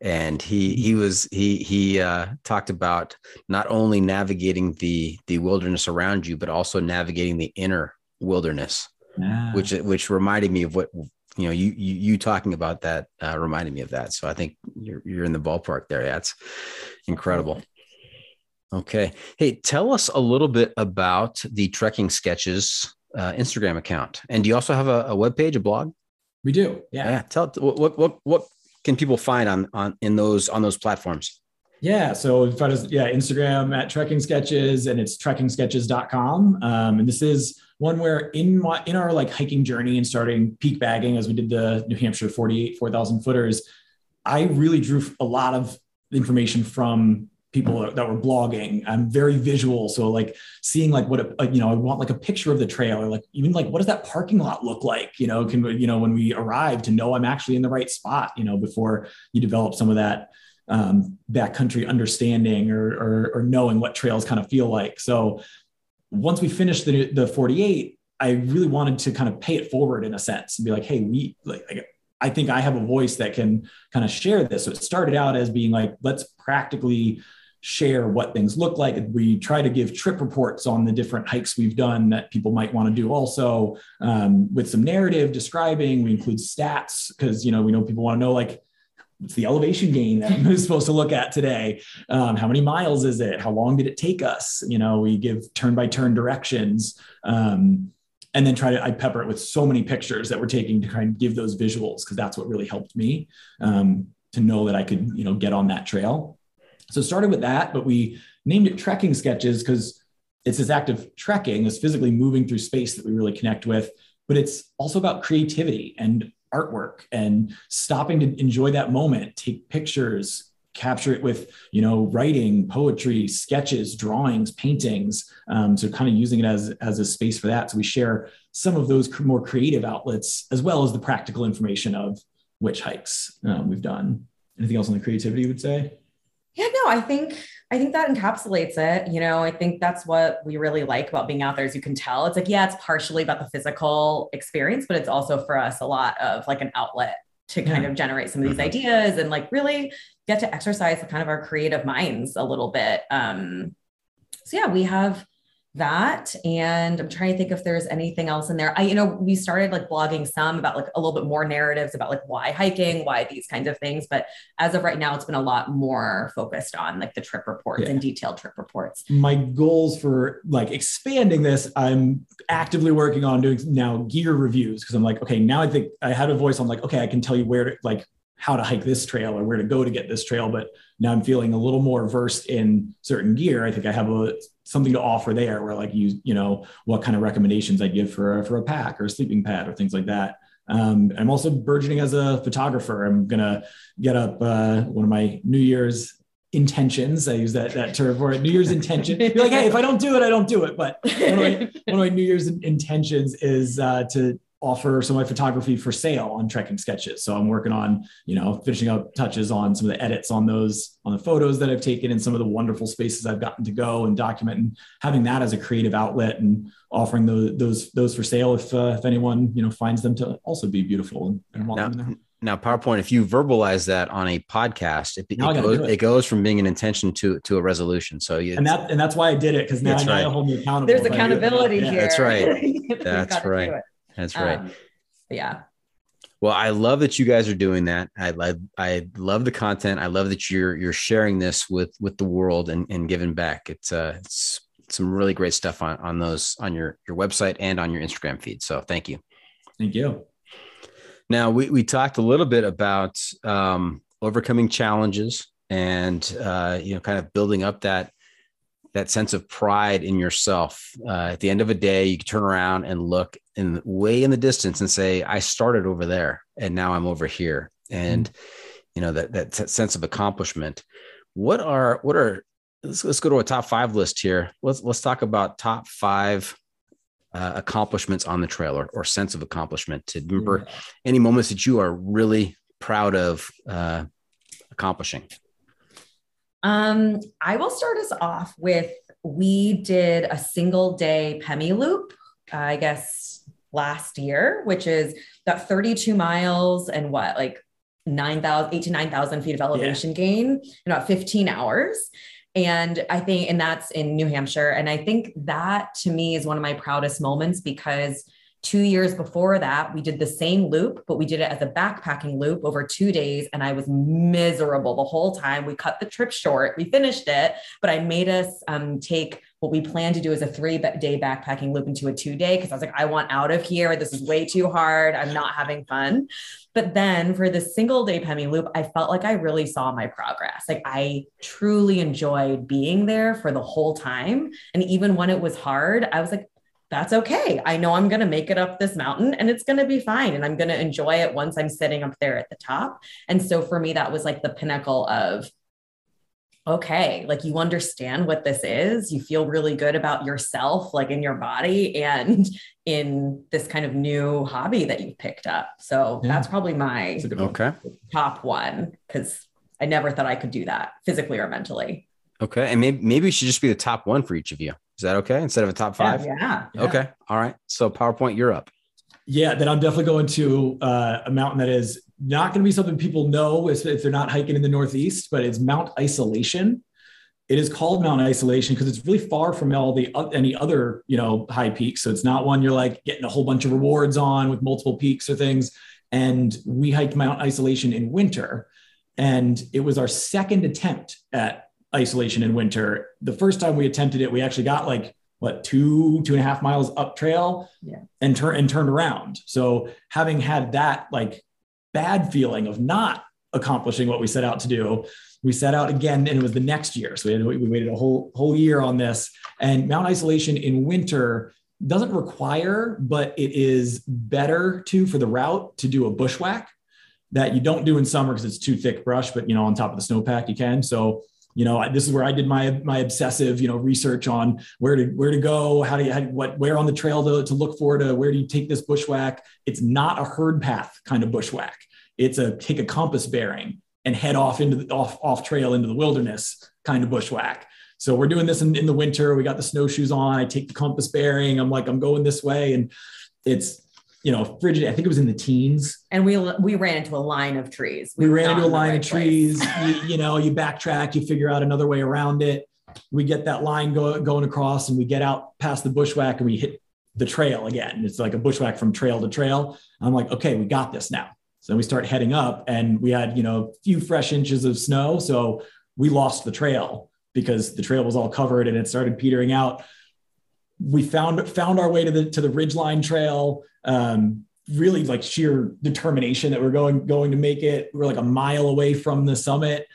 and he he was he he uh, talked about not only navigating the the wilderness around you, but also navigating the inner wilderness, Yeah. which which reminded me of what you know you you, you talking about that uh, reminded me of that. So I think you're you're in the ballpark there. That's incredible. Okay. Hey, tell us a little bit about the trekking sketches uh, Instagram account. And do you also have a, a web page, a blog? we do. Yeah. Yeah. Tell what, what what what can people find on on in those on those platforms? Yeah. So if I just, yeah, Instagram at trekking sketches and it's trekkingsketches.com. Um, and this is one where in my, in our like hiking journey and starting peak bagging as we did the New Hampshire 48, 4,000 footers, I really drew a lot of information from people that were blogging. I'm very visual. So like seeing like what, a, you know, I want like a picture of the trail or like even like, what does that parking lot look like? You know, can, you know, when we arrive to know I'm actually in the right spot, you know, before you develop some of that um, backcountry understanding or, or, or knowing what trails kind of feel like. So once we finished the, the 48, I really wanted to kind of pay it forward in a sense and be like, hey, we like, I think I have a voice that can kind of share this. So it started out as being like, let's practically share what things look like. We try to give trip reports on the different hikes we've done that people might want to do also um, with some narrative describing. We include stats because, you know, we know people want to know like, what's the elevation gain that *laughs* I'm supposed to look at today? Um, how many miles is it? How long did it take us? You know, we give turn by turn directions. Um, and then try to I pepper it with so many pictures that we're taking to kind of give those visuals because that's what really helped me um, to know that I could you know get on that trail. So started with that, but we named it trekking sketches because it's this act of trekking, this physically moving through space that we really connect with. But it's also about creativity and artwork and stopping to enjoy that moment, take pictures, capture it with you know writing poetry sketches drawings paintings um, so kind of using it as as a space for that. So we share some of those more creative outlets as well as the practical information of which hikes um, we've done. Anything else on the creativity you would say? Yeah no i think i think that encapsulates it you know i think that's what we really like about being out there as you can tell it's like yeah it's partially about the physical experience but it's also for us a lot of like an outlet to kind yeah. of generate some of these mm-hmm. ideas and like really get to exercise kind of our creative minds a little bit. Um, so yeah, we have that and i'm trying to think if there's anything else in there. I you know we started like blogging some about like a little bit more narratives about like why hiking why these kinds of things but as of right now it's been a lot more focused on like the trip reports yeah. and detailed trip reports. My goals for like expanding this i'm actively working on doing now gear reviews because i'm like okay now i think i had a voice i'm like okay i can tell you where to like how to hike this trail or where to go to get this trail but now i'm feeling a little more versed in certain gear. I think i have a something to offer there where like you you know what kind of recommendations i give for a, for a pack or a sleeping pad or things like that. Um, i'm also burgeoning as a photographer. I'm gonna get up uh, one of my new year's intentions i use that that term for it new year's intention. *laughs* Be like hey if i don't do it i don't do it. But one of my, one of my new year's intentions is uh, to offer some of my photography for sale on trekking sketches. So I'm working on, you know, finishing up touches on some of the edits on those on the photos that I've taken and some of the wonderful spaces I've gotten to go and document and having that as a creative outlet and offering those those those for sale if uh, if anyone, you know, finds them to also be beautiful and, and want now, them there. Now, PowerPoint, if you verbalize that on a podcast, it, it, goes, it. it, goes, from being an intention to to a resolution. So you and that and that's why I did it because now I right. hold me accountable. There's accountability here. *laughs* That's right. that's right. That's right. Um, yeah. Well, I love that you guys are doing that. I, I, I love the content. I love that you're you're sharing this with with the world and, and giving back. It's uh it's some really great stuff on on those on your your website and on your Instagram feed. So thank you. Thank you. Now we we talked a little bit about um, overcoming challenges and uh, you know kind of building up that that sense of pride in yourself. Uh, at the end of a day, you can turn around and look in way in the distance and say, "I started over there, and now I'm over here," and mm-hmm. you know that that sense of accomplishment. What are what are let's let's go to a top five list here. Let's let's talk about top five uh, accomplishments on the trail or, or sense of accomplishment. To remember mm-hmm. any moments that you are really proud of uh, accomplishing. Um, I will start us off with we did a single day Pemi loop, I guess last year, which is that 32 miles and what, like 9,000, 8 to 9,000 feet of elevation yeah. gain in about 15 hours. And I think, and that's in New Hampshire. And I think that to me is one of my proudest moments because Two years before that, we did the same loop, but we did it as a backpacking loop over two days. And I was miserable the whole time. We cut the trip short. We finished it, but I made us um, take what we planned to do as a three day backpacking loop into a two day because I was like, I want out of here. This is way too hard. I'm not having fun. But then for the single day Pemi loop, I felt like I really saw my progress. Like I truly enjoyed being there for the whole time. And even when it was hard, I was like, that's okay. I know I'm going to make it up this mountain and it's going to be fine. And I'm going to enjoy it once I'm sitting up there at the top. And so for me, that was like the pinnacle of, okay, like you understand what this is. You feel really good about yourself, like in your body and *laughs* in this kind of new hobby that you've picked up. So yeah. that's probably my okay. top one because I never thought I could do that physically or mentally. Okay. And maybe, maybe it should just be the top one for each of you. Is that okay? Instead of a top five? Yeah. yeah. Okay. All right. So PowerPoint, you're up. Yeah. Then I'm definitely going to uh, a mountain that is not going to be something people know if, if they're not hiking in the Northeast, but it's Mount Isolation. It is called Mount Isolation because it's really far from all the any other you know high peaks. So it's not one you're like getting a whole bunch of rewards on with multiple peaks or things. And we hiked Mount Isolation in winter, and it was our second attempt at isolation in winter. The first time we attempted it, we actually got like what two two and a half miles up trail Yeah. and turn and turned around so having had that like bad feeling of not accomplishing what we set out to do we set out again and it was the next year so we, had, we waited a whole whole year on this and mount isolation in winter doesn't require but it is better to for the route to do a bushwhack that you don't do in summer because it's too thick brush but you know on top of the snowpack you can so you know I- this is where i did my my obsessive you know research on where to where to go how do you how, what where on the trail to, to look for to where do you take this bushwhack? It's not a herd path kind of bushwhack. It's a take a compass bearing and head off into the off off trail into the wilderness kind of bushwhack. So we're doing this in, in the winter. We got the snowshoes on. I take the compass bearing. I'm like i'm going this way. And it's you know frigid i think it was in the teens. And we we ran into a line of trees. we were ran into a line right of trees. you, you know you backtrack you figure out another way around it. We get that line go, going across and we get out past the bushwhack and we hit the trail again. It's like a bushwhack from trail to trail. I'm like okay we got this now. So we start heading up and we had you know a few fresh inches of snow. So we lost the trail because the trail was all covered and it started petering out we found found our way to the to the ridgeline trail um, really like sheer determination that we're going going to make it. We're like a mile away from the summit.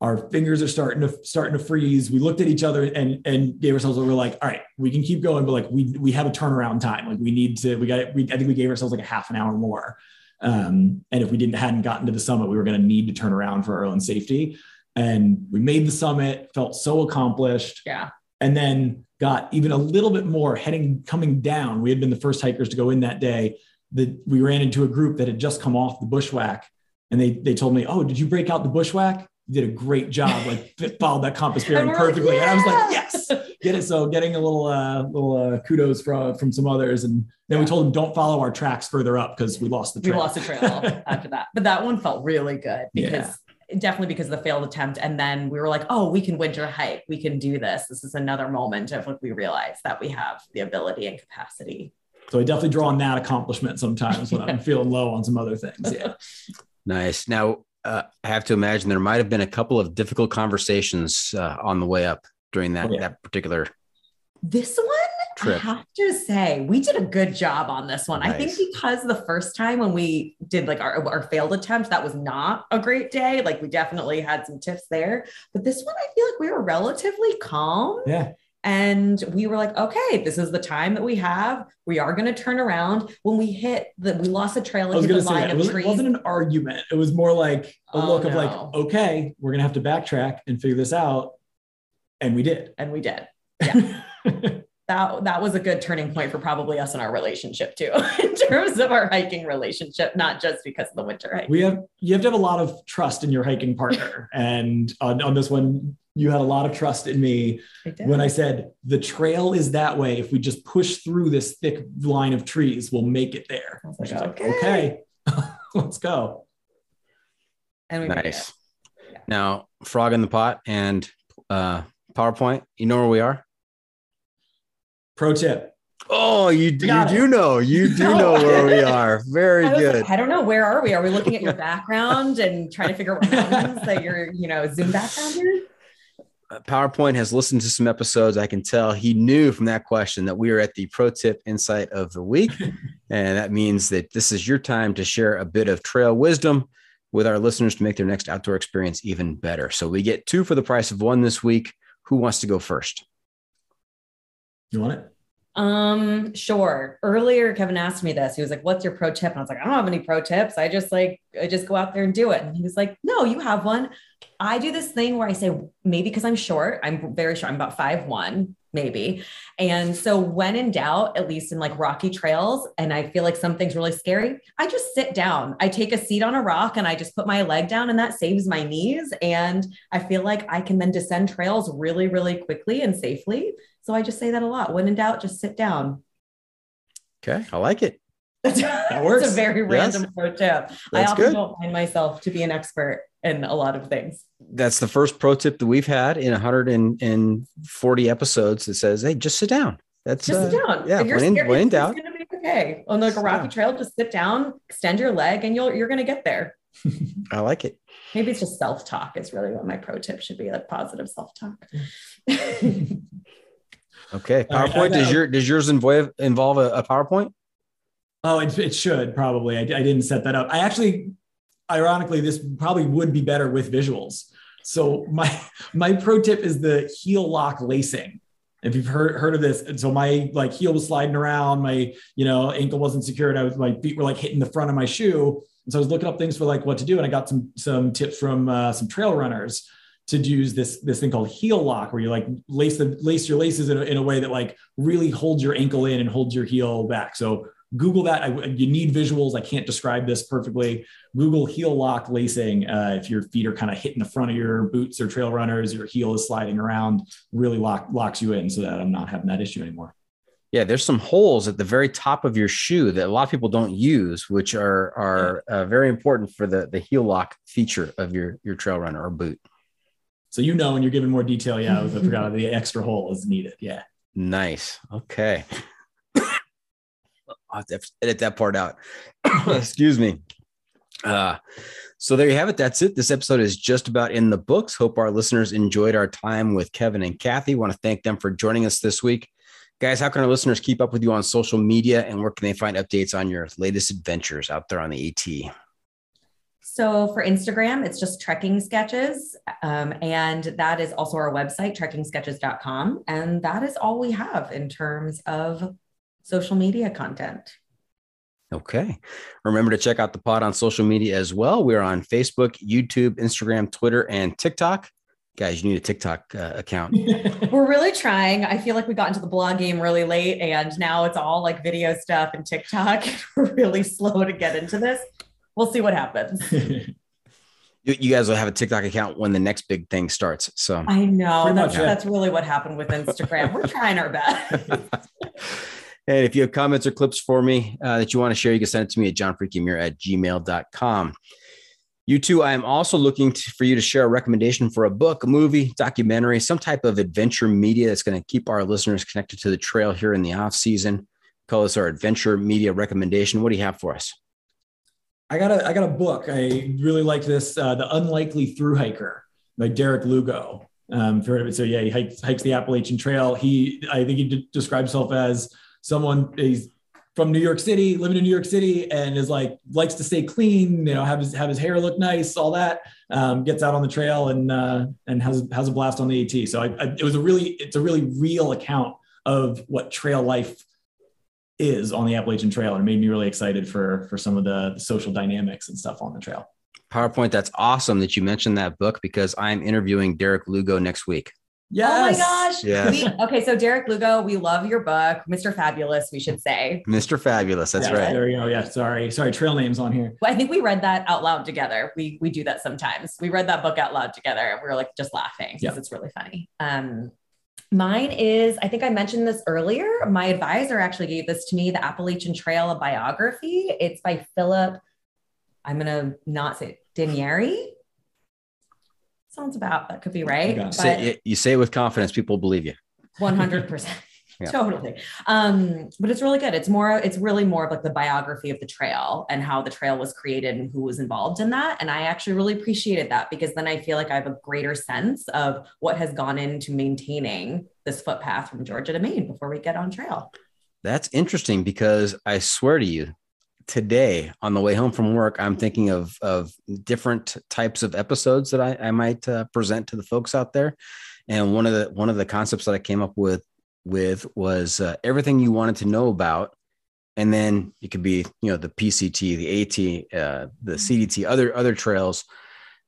Our fingers are starting to starting to freeze. We looked at each other and and gave ourselves we we're like all right we can keep going but like we we have a turnaround time. Like we need to we got we, i think we gave ourselves like a half an hour more. Um, and if we didn't hadn't gotten to the summit we were going to need to turn around for our own safety. And we made the summit felt so accomplished. Yeah. and then got even a little bit more heading coming down. We had been the first hikers to go in that day. That we ran into a group that had just come off the bushwhack, and they they told me, "Oh, did you break out the bushwhack? You did a great job. Like *laughs* followed that compass bearing And we're like, perfectly." And I was like, "Yes, get it." So getting a little uh, little uh, kudos from from some others, and then we told them, "Don't follow our tracks further up because we lost the trail. We lost the trail after that. But that one felt really good *laughs* because Yeah. Definitely because of the failed attempt. And then we were like, oh, we can winter hike. We can do this. This is another moment of like we realize that we have the ability and capacity. So I definitely draw on that accomplishment sometimes when I'm *laughs* feeling low on some other things. Yeah. Nice. Now, uh, I have to imagine there might have been a couple of difficult conversations uh, on the way up during that Oh, yeah. that particular This one, Trip. I have to say, we did a good job on this one. I think because the first time when we did like our, our failed attempt, that was not a great day. Like we definitely had some tips there. But this one, I feel like we were relatively calm. Yeah. And we were like, okay, this is the time that we have. We are going to turn around. When we hit the, we lost the trail I was and hit going the line. It of wasn't, trees. wasn't an argument. It was more like a Oh, look of like, okay, we're going to have to backtrack and figure this out. And we did. and we did. *laughs* Yeah. *laughs* that that was a good turning point for probably us in our relationship too, *laughs* in terms of our hiking relationship, not just because of the winter hike. we have, you have to have a lot of trust in your hiking partner. *laughs* and on, on this one, you had a lot of trust in me I when I said the trail is that way. If we just push through this thick line of trees, we'll make it there. I was And she's like, like, okay. okay, *laughs* let's go. and we made it. nice. Now, frog in the pot and uh, PowerPoint. You know where we are? Pro tip. Oh, you, you do know. You *laughs* do No. know where we are. Very *laughs* I good. like, I don't know. Where are we? Are we looking at your *laughs* background and trying to figure out what that your, you know, Zoom background is? Uh, PowerPoint has listened to some episodes. I can tell he knew from that question that we are at the pro tip insight of the week. and that means that this is your time to share a bit of trail wisdom with our listeners to make their next outdoor experience even better. So we get two for the price of one this week. Who wants to go first? You want it? Um, sure. Earlier, Kevin asked me this. He was like, What's your pro tip? And I was like, I don't have any pro tips. I just like, I just go out there and do it. And he was like, No, you have one. I do this thing where I say, maybe because I'm short, I'm very short, I'm about five one, maybe. And so when in doubt, at least in like rocky trails, and I feel like something's really scary, I just sit down. I take a seat on a rock and I just put my leg down, and that saves my knees. And I feel like I can then descend trails really, really quickly and safely. So I just say that a lot. When in doubt, just sit down. Okay, I like it. *laughs* that works. It's a very Yes. random pro tip. I often good. don't find myself to be an expert in a lot of things. That's the first pro tip that we've had in 140 episodes that says, "Hey, just sit down." That's Just uh, sit down. Yeah, If you're when in, scared, when in doubt, it's gonna be okay. On like a rocky down. trail, just sit down, extend your leg, and you'll you're gonna get there. *laughs* I like it. Maybe it's just self-talk is really what my pro tip should be, like positive self-talk. *laughs* Okay. All right, PowerPoint. does your does yours involve involve a, a PowerPoint? Oh, it, it should probably. I, I didn't set that up. I actually, ironically, this probably would be better with visuals. So my *laughs* my pro tip is the heel lock lacing. If you've heard heard of this, and so my like heel was sliding around, my you know ankle wasn't secured. I was my feet were like hitting the front of my shoe, and so I was looking up things for like what to do, and I got some some tips from uh, some trail runners to use this this thing called heel lock, where you like lace the lace your laces in a, in a way that like really holds your ankle in and holds your heel back. So Google that. I, you need visuals. I can't describe this perfectly. Google heel lock lacing. Uh, if your feet are kind of hitting the front of your boots or trail runners, your heel is sliding around, really lock, locks you in so that I'm not having that issue anymore. Yeah, there's some holes at the very top of your shoe that a lot of people don't use, which are are uh, very important for the the heel lock feature of your your trail runner or boot. So you know, and you're giving more detail. Yeah, I *laughs* forgot the extra hole is needed. Yeah. Nice. Okay. *coughs* I'll have to edit that part out. *coughs* Excuse me. Uh, so there you have it. That's it. This episode is just about in the books. Hope our listeners enjoyed our time with Kevin and Kathy. Want to thank them for joining us this week. Guys, how can our listeners keep up with you on social media and where can they find updates on your latest adventures out there on the AT? So for Instagram, it's just trekking sketches. Um, and that is also our website, trekkingsketches.com. And that is all we have in terms of social media content. Okay. Remember to check out the pod on social media as well. We're on Facebook, YouTube, Instagram, Twitter, and TikTok. Guys, you need a TikTok uh, account. *laughs* We're really trying. I feel like we got into the blog game really late and now it's all like video stuff and TikTok. *laughs* We're really slow to get into this. We'll see what happens. *laughs* You, you guys will have a TikTok account when the next big thing starts. So I know that's, that's really what happened with Instagram. We're trying our best. *laughs* And if you have comments or clips for me uh, that you want to share, you can send it to me at johnfreakymuir at gmail.com. You too, I am also looking to, for you to share a recommendation for a book, a movie, documentary, some type of adventure media that's going to keep our listeners connected to the trail here in the off season. Call this our adventure media recommendation. What do you have for us? I got a I got a book. I really like this, uh, The Unlikely Through Hiker by Derrick Lugo. Um. So yeah, he hikes, hikes the Appalachian Trail. He I think he d- describes himself as someone he's from New York City, living in New York City, and is like likes to stay clean. You know, have his have his hair look nice, all that. Um, gets out on the trail and uh, and has has a blast on the AT. So I, I, it was a really it's a really real account of what trail life is on the Appalachian Trail, and it made me really excited for for some of the, the social dynamics and stuff on the trail. PowerPoint, that's awesome that you mentioned that book because I'm interviewing Derrick Lugo next week. Yes. Oh my gosh. Yes. We, okay, so Derrick Lugo, we love your book, Mr. Fabulous, we should say. Mr. Fabulous. That's Yeah, right. There you go. Yeah. Sorry. Sorry. Trail names on here. I think we read that out loud together. We we do that sometimes. We read that book out loud together and we were like just laughing because Yeah. it's really funny. Um, mine is, I think I mentioned this earlier. My advisor actually gave this to me, the Appalachian Trail, a biography. It's by Philip. I'm gonna not say D'Anieri. Sounds about that could be right. it. But Say, you say it with confidence, people believe you. 100%. Yeah. Totally. Um, but it's really good. It's more, it's really more of like the biography of the trail and how the trail was created and who was involved in that. And I actually really appreciated that because then I feel like I have a greater sense of what has gone into maintaining this footpath from Georgia to Maine before we get on trail. That's interesting because I swear to you, today on the way home from work, I'm thinking of of different types of episodes that I, I might uh, present to the folks out there. And one of the one of the concepts that I came up with with was uh, everything you wanted to know about, and then it could be you know the PCT, the AT, uh, the CDT, other other trails,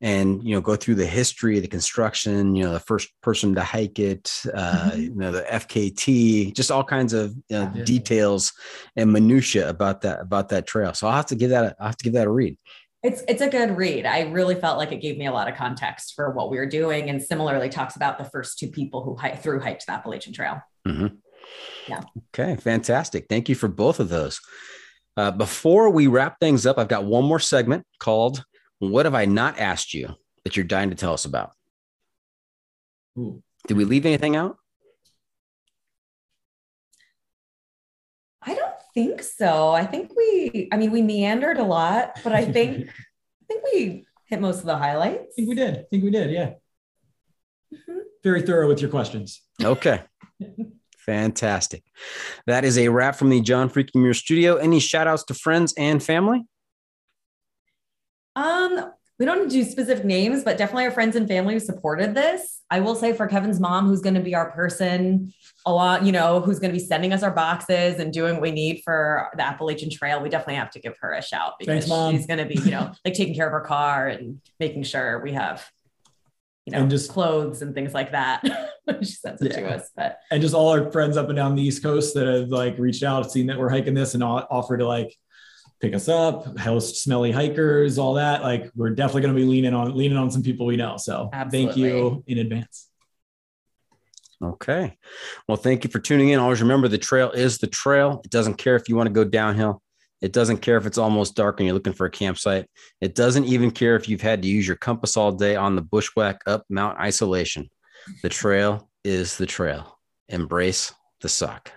and you know go through the history, the construction, you know the first person to hike it, uh, Mhm. you know the FKT, just all kinds of you know, Yeah. details and minutia about that about that trail. So I'll have to give that I'll have to give that a read. It's it's a good read. I really felt like it gave me a lot of context for what we were doing, and similarly talks about the first two people who hiked through hiked the Appalachian Trail. Mhm. Yeah. Okay, fantastic. Thank you for both of those. Uh, before we wrap things up, I've got one more segment called "What Have I Not Asked You That You're Dying to Tell Us About." Ooh. Did we leave anything out? I don't think so. I think we, I mean, we meandered a lot, but I think, *laughs* I think we hit most of the highlights. I think we did. I think we did. Yeah. Mhm. Very thorough with your questions. Okay. Fantastic. That is a wrap from the John Freaking Muir studio. Any shout outs to friends and family? Um, we don't do specific names, but definitely our friends and family who supported this. I will say for Kevin's mom, who's going to be our person a lot, you know, who's going to be sending us our boxes and doing what we need for the Appalachian Trail, we definitely have to give her a shout because Thanks, she's going to be, you know, like taking care of her car and making sure we have, you know, And just- clothes and things like that. she sends it to us, but and just all our friends up and down the East Coast that have like reached out, seen that we're hiking this, and offer to like pick us up, host smelly hikers, all that. Like we're definitely going to be leaning on leaning on some people we know. So thank you in advance. Okay. Well, thank you for tuning in. Always remember the trail is the trail. It doesn't care if you want to go downhill. It doesn't care if it's almost dark and you're looking for a campsite. It doesn't even care if you've had to use your compass all day on the bushwhack up Mount Isolation. The trail is the trail. Embrace the suck.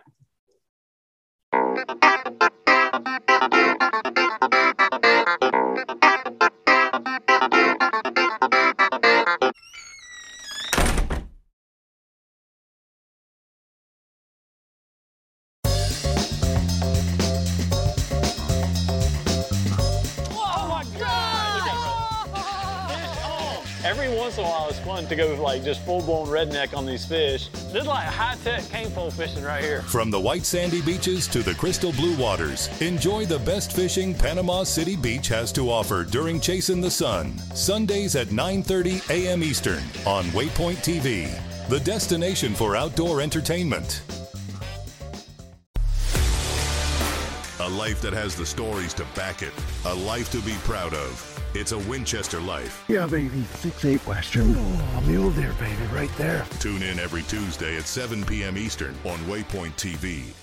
Once in a while, it's fun to go like just full blown redneck on these fish. This is like high tech cane pole fishing right here. From the white sandy beaches to the crystal blue waters, enjoy the best fishing Panama City Beach has to offer during Chasing the Sun. Sundays at 9:30 a.m. Eastern on Waypoint TV, the destination for outdoor entertainment. A life that has the stories to back it, a life to be proud of. It's a Winchester life. Yeah, baby. Six eight Western. Oh, mule deer, baby, right there. Tune in every Tuesday at 7 p.m. Eastern on Waypoint TV.